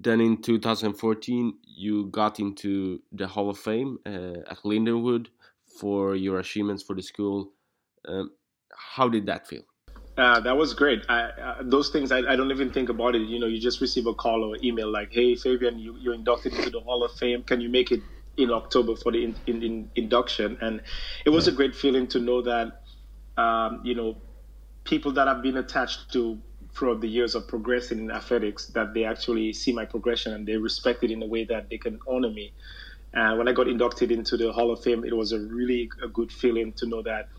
Then in 2014, you got into the Hall of Fame uh, at Lindenwood for your achievements for the school. Um, how did that feel? Uh, that was great. I, uh, those things, I, I, don't even think about it. You know, you just receive a call or email like, "Hey, Fabian, you, you're inducted into the Hall of Fame. Can you make it in October for the in, in, in induction?" And it was yeah. a great feeling to know that, um, you know, people that I've been attached to throughout the years of progressing in athletics, that they actually see my progression and they respect it in a way that they can honor me. And when I got inducted into the Hall of Fame, it was a really a good feeling to know that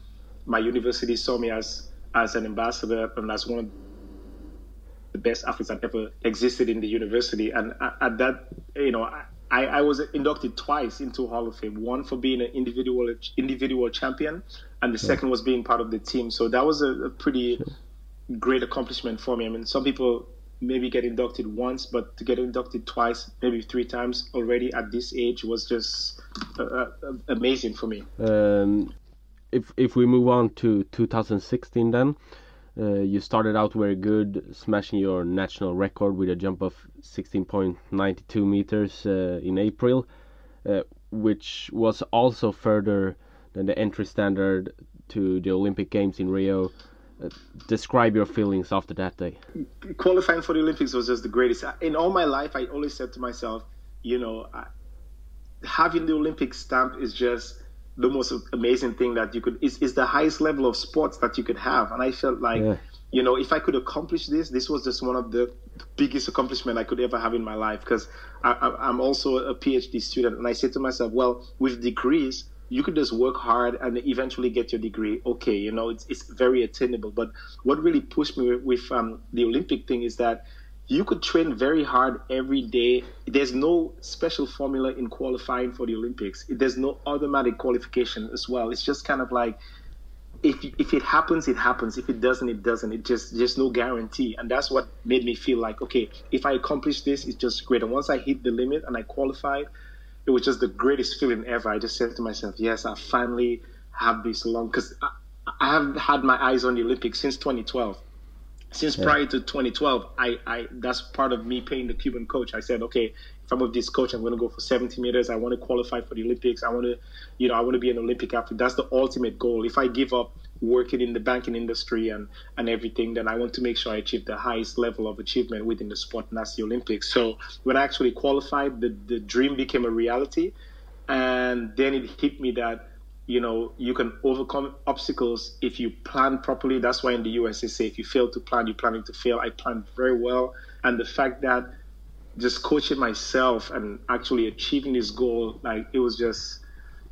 my university saw me as as an ambassador and as one of the best athletes that ever existed in the university. And at that, you know, I, I was inducted twice into Hall of Fame. One for being an individual individual champion, and the second was being part of the team. So that was a, a pretty great accomplishment for me. I mean, some people maybe get inducted once, but to get inducted twice, maybe three times already at this age was just uh, uh, amazing for me. Um, if if we move on to 2016 then uh, you started out very good smashing your national record with a jump of 16.92 meters uh, in April uh, which was also further than the entry standard to the Olympic Games in Rio. Uh, describe your feelings after that day. Qualifying for the Olympics was just the greatest. In all my life I always said to myself you know having the Olympic stamp is just the most amazing thing that you could is, is the highest level of sports that you could have. And i felt like yeah. you know if i could accomplish this this was just one of the biggest accomplishment i could ever have in my life. Because i'm also a phd student. And i said to myself well with degrees you could just work hard and eventually get your degree. Okay you know it's, it's very attainable. But what really pushed me with, with um, the olympic thing is that you could train very hard every day. There's no special formula in qualifying for the Olympics. There's no automatic qualification as well. It's just kind of like if if it happens, it happens. If it doesn't, it doesn't. It just there's no guarantee, and that's what made me feel like okay, if I accomplish this, it's just great. And once I hit the limit and I qualified, it was just the greatest feeling ever. I just said to myself, yes, I finally have this long because I, I have had my eyes on the Olympics since 2012 since yeah. prior to 2012, I, I that's part of me paying the Cuban coach. I said, okay, if I'm with this coach, I'm going to go for 70 meters. I want to qualify for the Olympics. I want to, you know, I want to be an Olympic athlete. That's the ultimate goal. If I give up working in the banking industry and and everything, then I want to make sure I achieve the highest level of achievement within the sport, and that's the Olympics. So when I actually qualified, the the dream became a reality, and then it hit me that you know you can overcome obstacles if you plan properly. That's why in the us they say if you fail to plan you're planning to fail. I planned very well. And the fact that just coaching myself and actually achieving this goal like it was just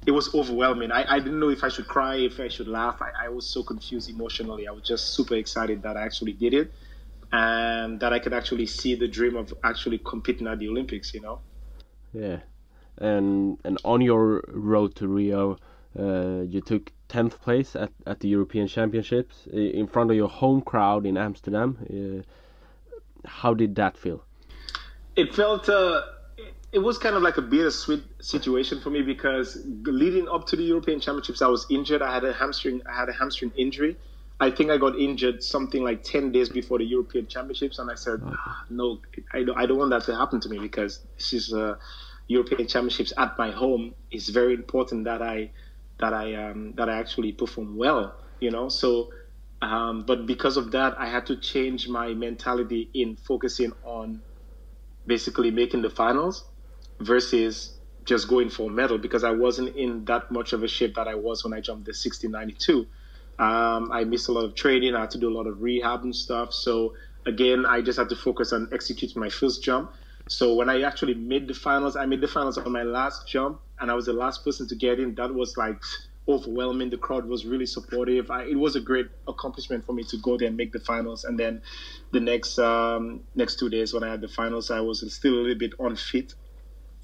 it was overwhelming. I, I didn't know if i should cry if i should laugh. I, I was so confused emotionally. I was just super excited that i actually did it and that i could actually see the dream of actually competing at the olympics you know? Yeah. And and on your road to rio you took 10th place at, at the European Championships in front of your home crowd in Amsterdam. Uh, how did that feel? It felt, uh, it was kind of like a bittersweet situation for me because leading up to the European Championships, I was injured. I had a hamstring, I had a hamstring injury. I think I got injured something like 10 days before the European Championships. And I said, oh. no, I don't, I don't want that to happen to me because this is uh, European Championships at my home. It's very important that I that I um, that I actually perform well. You know, so um, but because of that, I had to change my mentality in focusing on basically making the finals versus just going for a medal because I wasn't in that much of a shape that I was when I jumped the 1692. Um, I missed a lot of training. I had to do a lot of rehab and stuff. So again, I just had to focus on executing my first jump. So when I actually made the finals, I made the finals on my last jump, and I was the last person to get in. That was like overwhelming. The crowd was really supportive. I, it was a great accomplishment for me to go there and make the finals. And then the next um, next two days when I had the finals, I was still a little bit unfit,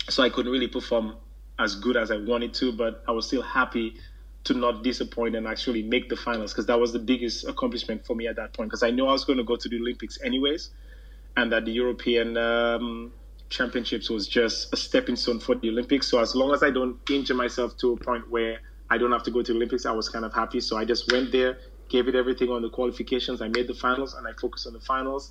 so I couldn't really perform as good as I wanted to. But I was still happy to not disappoint and actually make the finals because that was the biggest accomplishment for me at that point. Because I knew I was going to go to the Olympics anyways and that the European um, Championships was just a stepping stone for the Olympics. So as long as I don't injure myself to a point where I don't have to go to the Olympics, I was kind of happy. So I just went there, gave it everything on the qualifications. I made the finals, and I focused on the finals,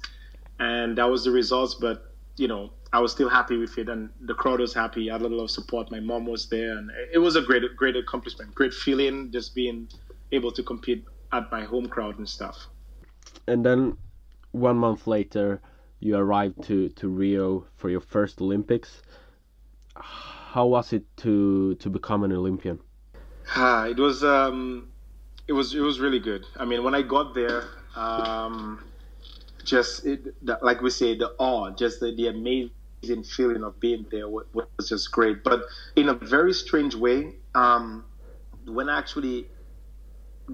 and that was the results. But you know, I was still happy with it, and the crowd was happy. I had a lot of support. My mom was there, and it was a great, great accomplishment, great feeling, just being able to compete at my home crowd and stuff. and then one month later, you arrived to, to Rio for your first Olympics. How was it to to become an Olympian? Ah, it was um, it was it was really good. I mean, when I got there, um, just it, like we say, the awe, just the, the amazing feeling of being there was, was just great. But in a very strange way, um, when I actually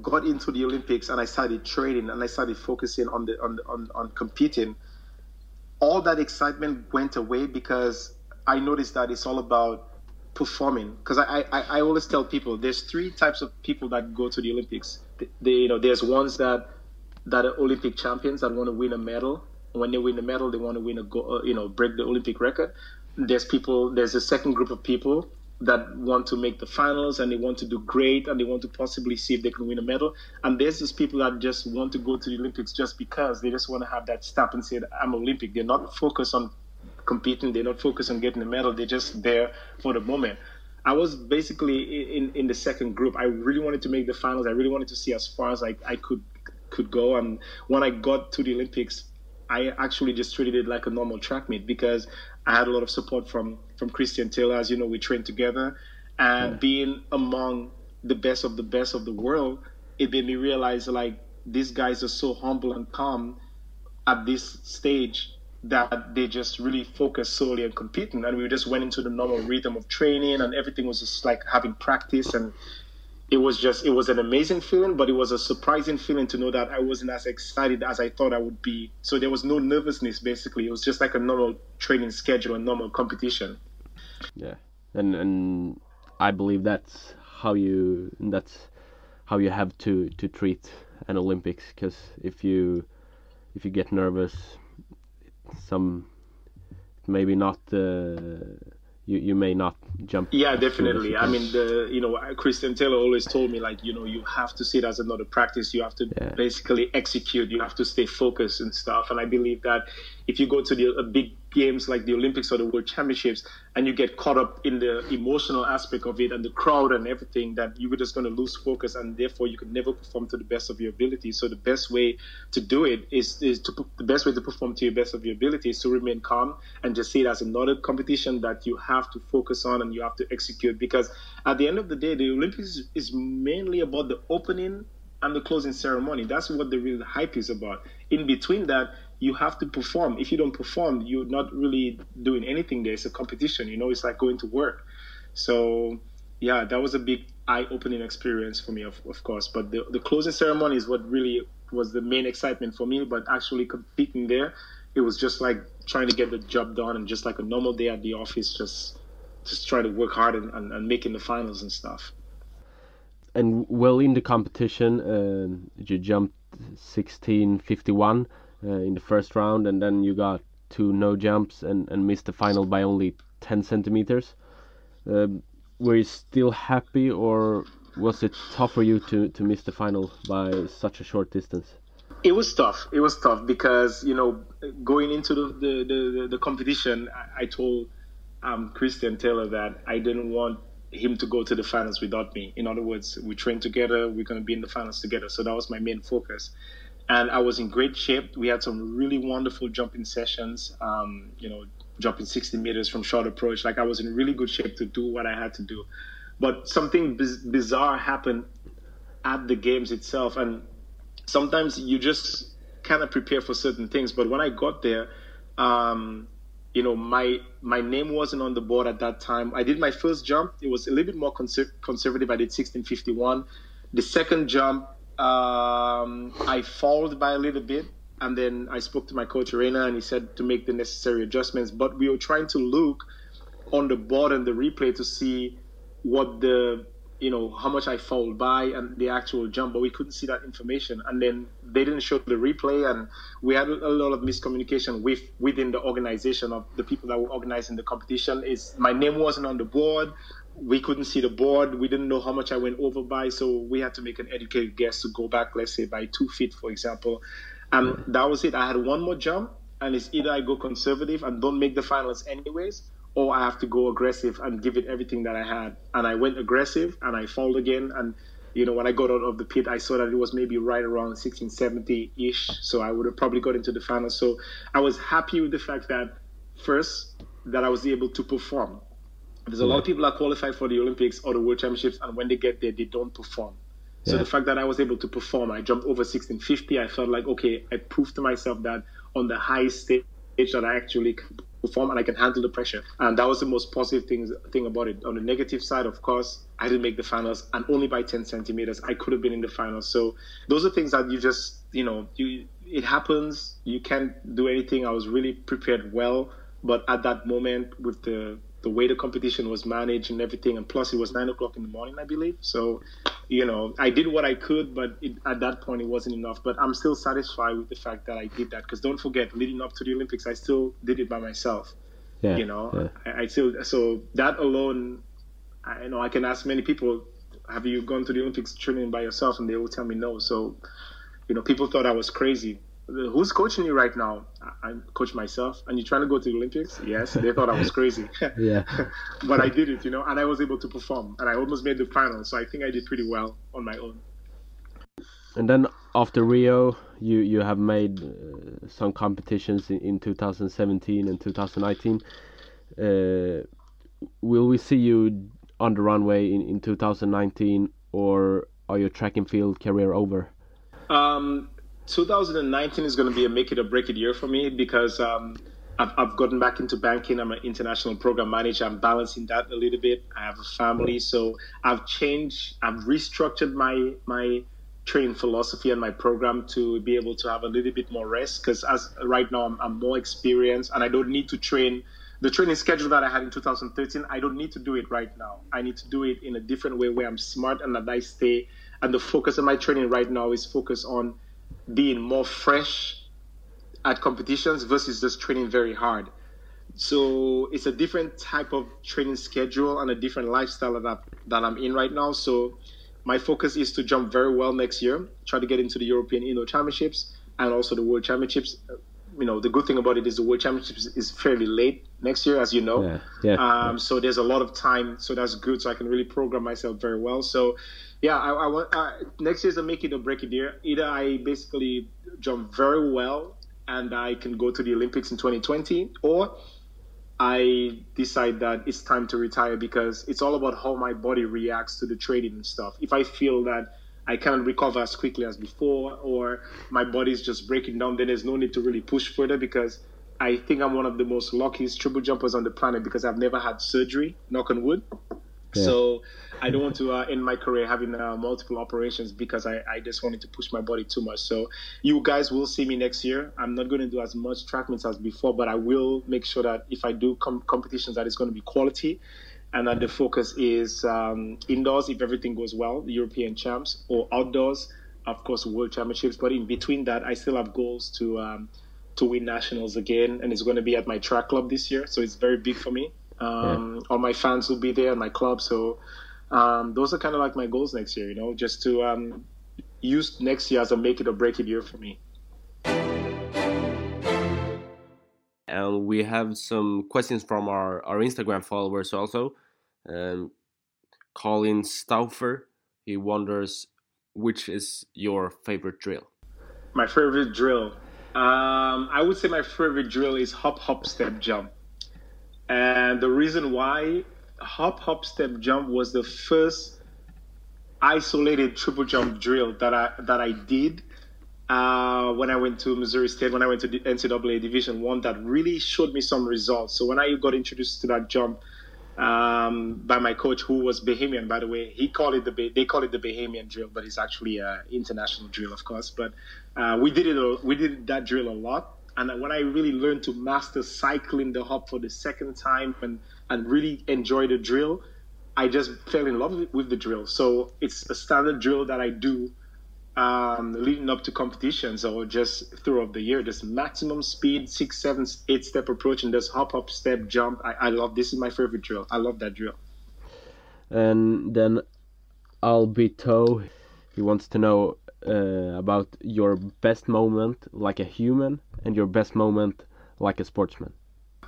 got into the Olympics and I started training and I started focusing on the on on, on competing, all that excitement went away because I noticed that it's all about performing. Because I, I I always tell people there's three types of people that go to the Olympics. They, you know there's ones that that are Olympic champions that want to win a medal. When they win a medal, they want to win a go, uh, you know break the Olympic record. There's people. There's a second group of people that want to make the finals and they want to do great and they want to possibly see if they can win a medal. And there's these people that just want to go to the Olympics just because they just want to have that stamp and say, I'm Olympic. They're not focused on competing, they're not focused on getting a medal, they're just there for the moment. I was basically in, in the second group. I really wanted to make the finals. I really wanted to see as far as I, I could could go. And when I got to the Olympics, I actually just treated it like a normal track meet because I had a lot of support from from Christian Taylor. As you know, we trained together, and yeah. being among the best of the best of the world, it made me realize like these guys are so humble and calm at this stage that they just really focus solely on competing and we just went into the normal rhythm of training and everything was just like having practice and it was just it was an amazing feeling but it was a surprising feeling to know that i wasn't as excited as i thought i would be. So there was no nervousness basically. It was just like a normal training schedule and normal competition. Yeah. And and i believe that's how you that's how you have to to treat an olympics because if you if you get nervous some maybe not uh, you, you may not jump. Yeah, definitely. I mean, the you know Christian Taylor always told me like you know you have to see it as another practice. You have to yeah. basically execute. You have to stay focused and stuff. And I believe that if you go to the a big games like the Olympics or the World Championships and you get caught up in the emotional aspect of it and the crowd and everything, that you were just going to lose focus and therefore you could never perform to the best of your ability. So the best way to do it is, is to the best way to perform to your best of your ability is to remain calm and just see it as another competition that you have to focus on and you have to execute. Because at the end of the day, the Olympics is mainly about the opening and the closing ceremony. That's what the real hype is about. In between that, you have to perform. If you don't perform, you're not really doing anything there. It's a competition, you know, it's like going to work. So, yeah, that was a big eye opening experience for me, of, of course. But the, the closing ceremony is what really was the main excitement for me. But actually competing there, it was just like trying to get the job done and just like a normal day at the office, just just trying to work hard and, and, and making the finals and stuff. And well, in the competition, um, you jumped 1651 uh, in the first round, and then you got two no jumps and, and missed the final by only 10 centimeters. Uh, were you still happy, or was it tough for you to, to miss the final by such a short distance? It was tough. It was tough because you know going into the the, the, the competition, I, I told um, Christian Taylor that I didn't want him to go to the finals without me. In other words, we trained together. We're going to be in the finals together. So that was my main focus and I was in great shape. We had some really wonderful jumping sessions. Um, you know, jumping 60 meters from short approach. Like I was in really good shape to do what I had to do. But something biz- bizarre happened at the games itself, and sometimes you just kind of prepare for certain things. But when I got there, um, you know, my my name wasn't on the board at that time. I did my first jump. It was a little bit more conser- conservative. I did 1651. The second jump, um, I followed by a little bit, and then I spoke to my coach Arena, and he said to make the necessary adjustments. But we were trying to look on the board and the replay to see what the you know how much I followed by and the actual jump, but we couldn't see that information. And then they didn't show the replay, and we had a lot of miscommunication with within the organization of the people that were organizing the competition. Is my name wasn't on the board we couldn't see the board. We didn't know how much I went over by, so we had to make an educated guess to go back, let's say by two feet, for example. And that was it. I had one more jump, and it's either I go conservative and don't make the finals anyways, or I have to go aggressive and give it everything that I had. And I went aggressive, and I fouled again, and you know, when I got out of the pit, I saw that it was maybe right around 1670 ish. So I would have probably got into the finals. So I was happy with the fact that first that I was able to perform. There's a lot of people that qualify for the Olympics or the World Championships, and when they get there, they don't perform. So Yeah. the fact that I was able to perform, I jumped over 1650. I felt like okay, I proved to myself that on the high stage that I actually can perform and I can handle the pressure. And that was the most positive thing thing about it. On the negative side, of course, I didn't make the finals, and only by 10 centimeters, I could have been in the finals. So those are things that you just you know you it happens. You can't do anything. I was really prepared well, but at that moment with the the way the competition was managed and everything, and plus it was nine o'clock in the morning, I believe. So, you know, I did what I could, but it, at that point it wasn't enough. But I'm still satisfied with the fact that I did that because don't forget, leading up to the Olympics, I still did it by myself. Yeah. You know, yeah. I, I still so that alone, I you know I can ask many people, have you gone to the Olympics training by yourself, and they will tell me no. So, you know, people thought I was crazy. Who's coaching you right now? I, I coach myself. And you're trying to go to the Olympics? Yes. They thought I was crazy. [LAUGHS] Yeah. [LAUGHS] but I did it, you know, and I was able to perform, and I almost made the final. So I think I did pretty well on my own. And then after Rio, you you have made uh, some competitions in, in 2017 and 2019. Uh, will we see you on the runway in, in 2019, or are your track and field career over? Um, 2019 is going to be a make it or break it year for me because um, I've, I've gotten back into banking. I'm an international program manager. I'm balancing that a little bit. I have a family, so I've changed. I've restructured my my training philosophy and my program to be able to have a little bit more rest because as right now I'm, I'm more experienced and I don't need to train the training schedule that I had in 2013. I don't need to do it right now. I need to do it in a different way where I'm smart and that I stay. And the focus of my training right now is focus on being more fresh at competitions versus just training very hard. So it's a different type of training schedule and a different lifestyle that, I, that I'm in right now. So my focus is to jump very well next year, try to get into the European Indoor Championships and also the World Championships. You know, the good thing about it is the World Championships is fairly late next year, as you know. Yeah, yeah. Um, so there's a lot of time, so that's good. So I can really program myself very well. So, yeah, I, I want uh, next year's a make it or break it year. Either I basically jump very well and I can go to the Olympics in 2020, or I decide that it's time to retire because it's all about how my body reacts to the training and stuff. If I feel that I cannot recover as quickly as before, or my body's just breaking down, then there's no need to really push further because I think I'm one of the most luckiest triple jumpers on the planet because I've never had surgery, knock on wood. Yeah. So I don't want to uh, end my career having uh, multiple operations because I, I just wanted to push my body too much. So you guys will see me next year. I'm not going to do as much track meets as before, but I will make sure that if I do com- competitions, that it's going to be quality, and then the focus is um, indoors if everything goes well, the European champs, or outdoors, of course, World Championships. But in between that, I still have goals to um, to win nationals again, and it's going to be at my track club this year. So it's very big for me. Um, All my fans will be there at my club, so um, those are kind of like my goals next year. You know, just to um, use next year as a make it or break it year for me. And we have some questions from our, our Instagram followers also. Um, Colin Stauffer, he wonders which is your favorite drill. My favorite drill. Um, I would say my favorite drill is hop, hop, step, jump. And the reason why hop, hop, step, jump was the first isolated triple jump drill that I that I did uh, when I went to Missouri State, when I went to the NCAA Division One, that really showed me some results. So when I got introduced to that jump um, by my coach, who was Bahamian, by the way, he called it the they call it the Bahamian drill, but it's actually an international drill, of course. But uh, we did it, we did that drill a lot. And when I really learned to master cycling the hop for the second time and and really enjoy the drill, I just fell in love with the drill. So it's a standard drill that I do um, leading up to competitions or just throughout the year. Just maximum speed, six, seven, eight step approach, and just hop, hop, step, jump. I, I love this is my favorite drill. I love that drill. And then Albito, he wants to know uh, about your best moment like a human and your best moment like a sportsman.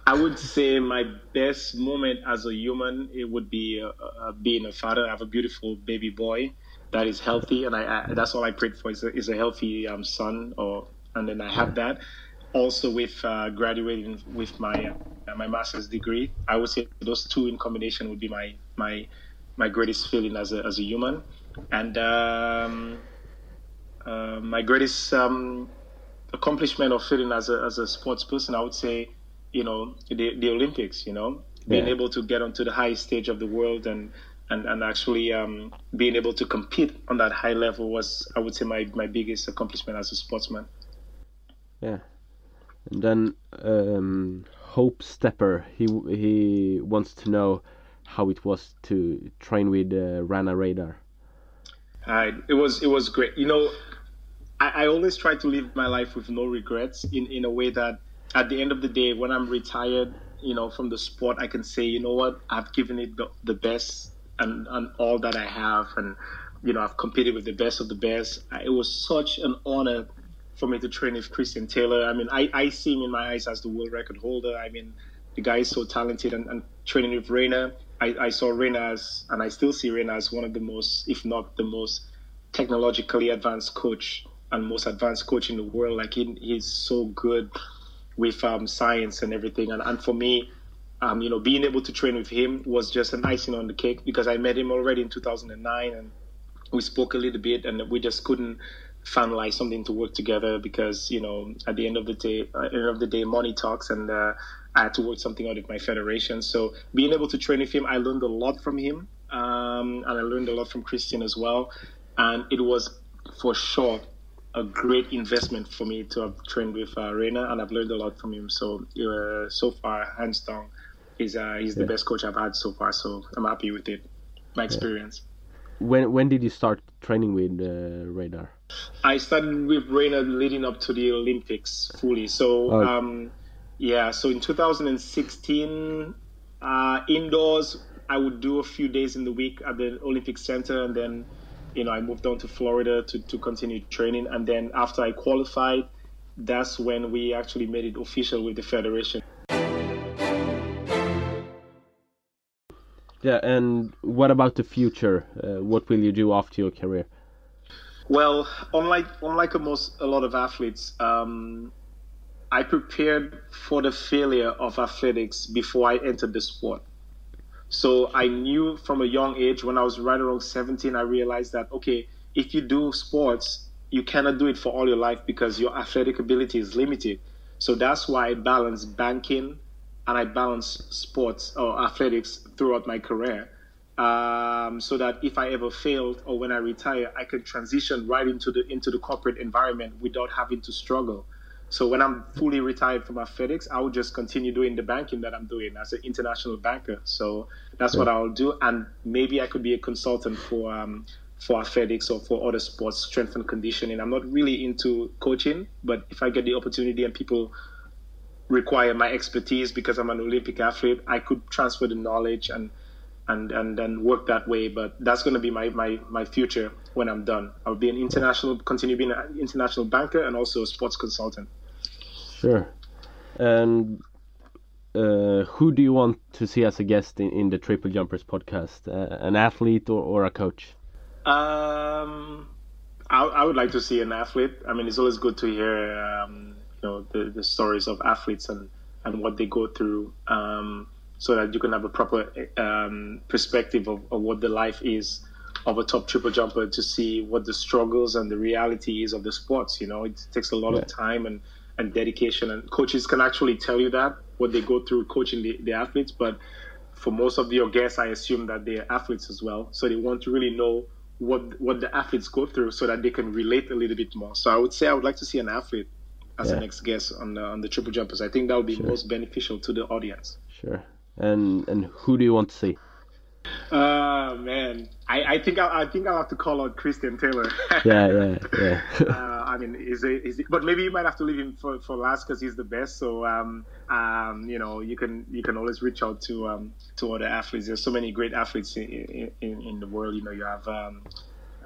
I would say my best moment as a human it would be uh, uh, being a father. I have a beautiful baby boy. That is healthy, and I, I that's all I prayed for is a, is a healthy um, son, or and then I have that. Also, with uh, graduating with my uh, my master's degree, I would say those two in combination would be my my my greatest feeling as a as a human, and um, uh, my greatest um, accomplishment or feeling as a as a sports person, I would say, you know, the the Olympics. You know, being Yeah. able to get onto the highest stage of the world and and, and actually um, being able to compete on that high level was, I would say, my, my biggest accomplishment as a sportsman. Yeah. And then um, Hope Stepper, he he wants to know how it was to train with uh, Rana Reider. Uh, it was it was great. You know, I, I always try to live my life with no regrets in, in a way that at the end of the day, when I'm retired, you know, from the sport, I can say, you know what, I've given it the, the best and, and all that I have. And, you know, I've competed with the best of the best. It was such an honor for me to train with Christian Taylor. I mean, I, I see him in my eyes as the world record holder. I mean, the guy is so talented and, and training with Reina. I, I saw Reina as, and I still see Reina as one of the most, if not the most technologically advanced coach and most advanced coach in the world. Like he, he's so good with um, science and everything. And, and for me, um, you know, being able to train with him was just an icing on the cake because I met him already in 2009 and we spoke a little bit and we just couldn't finalize something to work together because you know at the end of the day uh, end of the day money talks and uh, I had to work something out with my federation. So being able to train with him I learned a lot from him um, and I learned a lot from Christian as well. And it was for sure a great investment for me to have trained with uh, Reina and I've learned a lot from him. So uh, so far hands down he's uh, he's the best coach I've had so far so I'm happy with it my experience When when did you start training with uh, Reider? I started with Reider leading up to the Olympics fully. So, Oh. um, yeah, so in 2016, uh, indoors, I would do a few days in the week at the Olympic Center, and then, you know, I moved down to Florida to, to continue training. And then after I qualified, that's when we actually made it official with the federation. Yeah, and what about the future? Uh, what will you do after your career? Well, unlike unlike a most a lot of athletes, um, I prepared for the failure of athletics before I entered the sport. So I knew from a young age, when I was right around 17, I realized that okay, if you do sports, you cannot do it for all your life because your athletic ability is limited. So that's why I balance banking and I balance sports or athletics throughout my career. Um, so that if I ever failed or when I retire, I could transition right into the into the corporate environment without having to struggle. So when I'm fully retired from athletics, I will just continue doing the banking that I'm doing as an international banker. So that's what I'll do, and maybe I could be a consultant for um, for athletics or for other sports, strength and conditioning. I'm not really into coaching, but if I get the opportunity and people require my expertise because I'm an Olympic athlete, I could transfer the knowledge and and and then work that way. But that's going to be my, my my future when I'm done. I'll be an international, continue being an international banker and also a sports consultant. Sure. And uh, who do you want to see as a guest in, in the Triple Jumpers podcast? Uh, an athlete or, or a coach? Um, I, I would like to see an athlete. I mean, it's always good to hear, um, you know, the, the stories of athletes and, and what they go through, um, so that you can have a proper um, perspective of, of what the life is of a top triple jumper to see what the struggles and the reality is of the sports. You know, it takes a lot Yeah. of time and, and dedication, and coaches can actually tell you that what they go through coaching the, the athletes, but for most of your guests, I assume that they're athletes as well. So they want to really know what what the athletes go through so that they can relate a little bit more. So I would say I would like to see an athlete as Yeah. the next guest on the, on the triple jumpers. I think that would be most beneficial to the audience. Sure. And and who do you want to see? Uh man, I, I think I, I think I'll have to call out Christian Taylor. [LAUGHS] Yeah, yeah, yeah. [LAUGHS] uh, I mean, is it, is it, but maybe you might have to leave him for, for last because he's the best. So, um, um, you know, you can you can always reach out to um, to other athletes. There's so many great athletes in in, in the world. You know, you have um,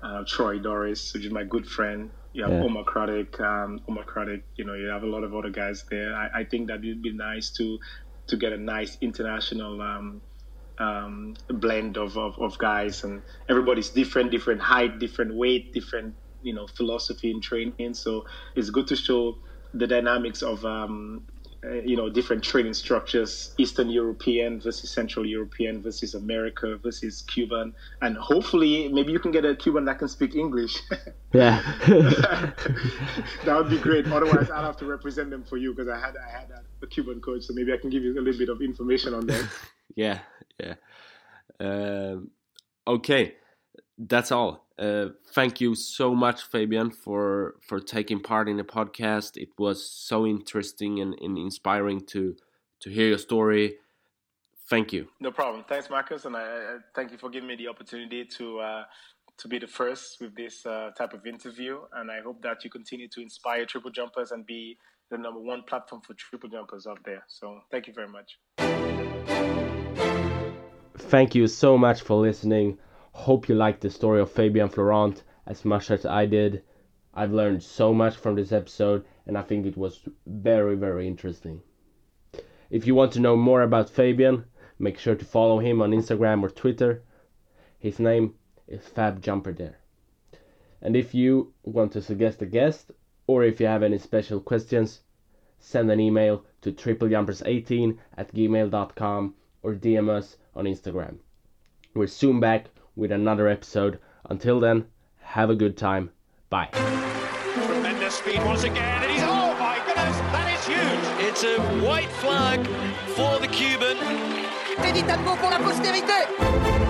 uh, Troy Doris, which is my good friend. You have Yeah. Omar Craddock, um, Omar Craddock. You know, you have a lot of other guys there. I, I think that it'd be nice to to get a nice international um, um, blend of, of, of guys, and everybody's different, different height, different weight, different you know philosophy in training. So it's good to show the dynamics of um, uh, you know different training structures eastern european versus central european versus america versus cuban. And hopefully maybe you can get a cuban that can speak english. Yeah. [LAUGHS] [LAUGHS] That would be great. Otherwise i'll have to represent them for you because i had i had a, a, cuban coach so maybe i can give you a little bit of information on that [LAUGHS] yeah yeah. Um, okay. That's all uh, thank you so much, Fabian, for for taking part in the podcast. It was so interesting and, and inspiring to to hear your story. Thank you. No problem. Thanks, Marcus, and I, I thank you for giving me the opportunity to uh, to be the first with this uh, type of interview. And I hope that you continue to inspire triple jumpers and be the number one platform for triple jumpers out there. So thank you very much. Thank you so much for listening. Hope you liked the story of Fabian Florant as much as I did. I've learned so much from this episode and I think it was very, very interesting. If you want to know more about Fabian, make sure to follow him on Instagram or Twitter. His name is Fab Jumper there. And if you want to suggest a guest or if you have any special questions, send an email to triplejumpers18 at gmail.com or DM us on Instagram. We're soon back with another episode. Until then, have a good time. Bye. Tremendous speed once again, and he's oh my goodness, that is huge. It's a white flag for the Cuban. Teddy Tamgho pour la postérité.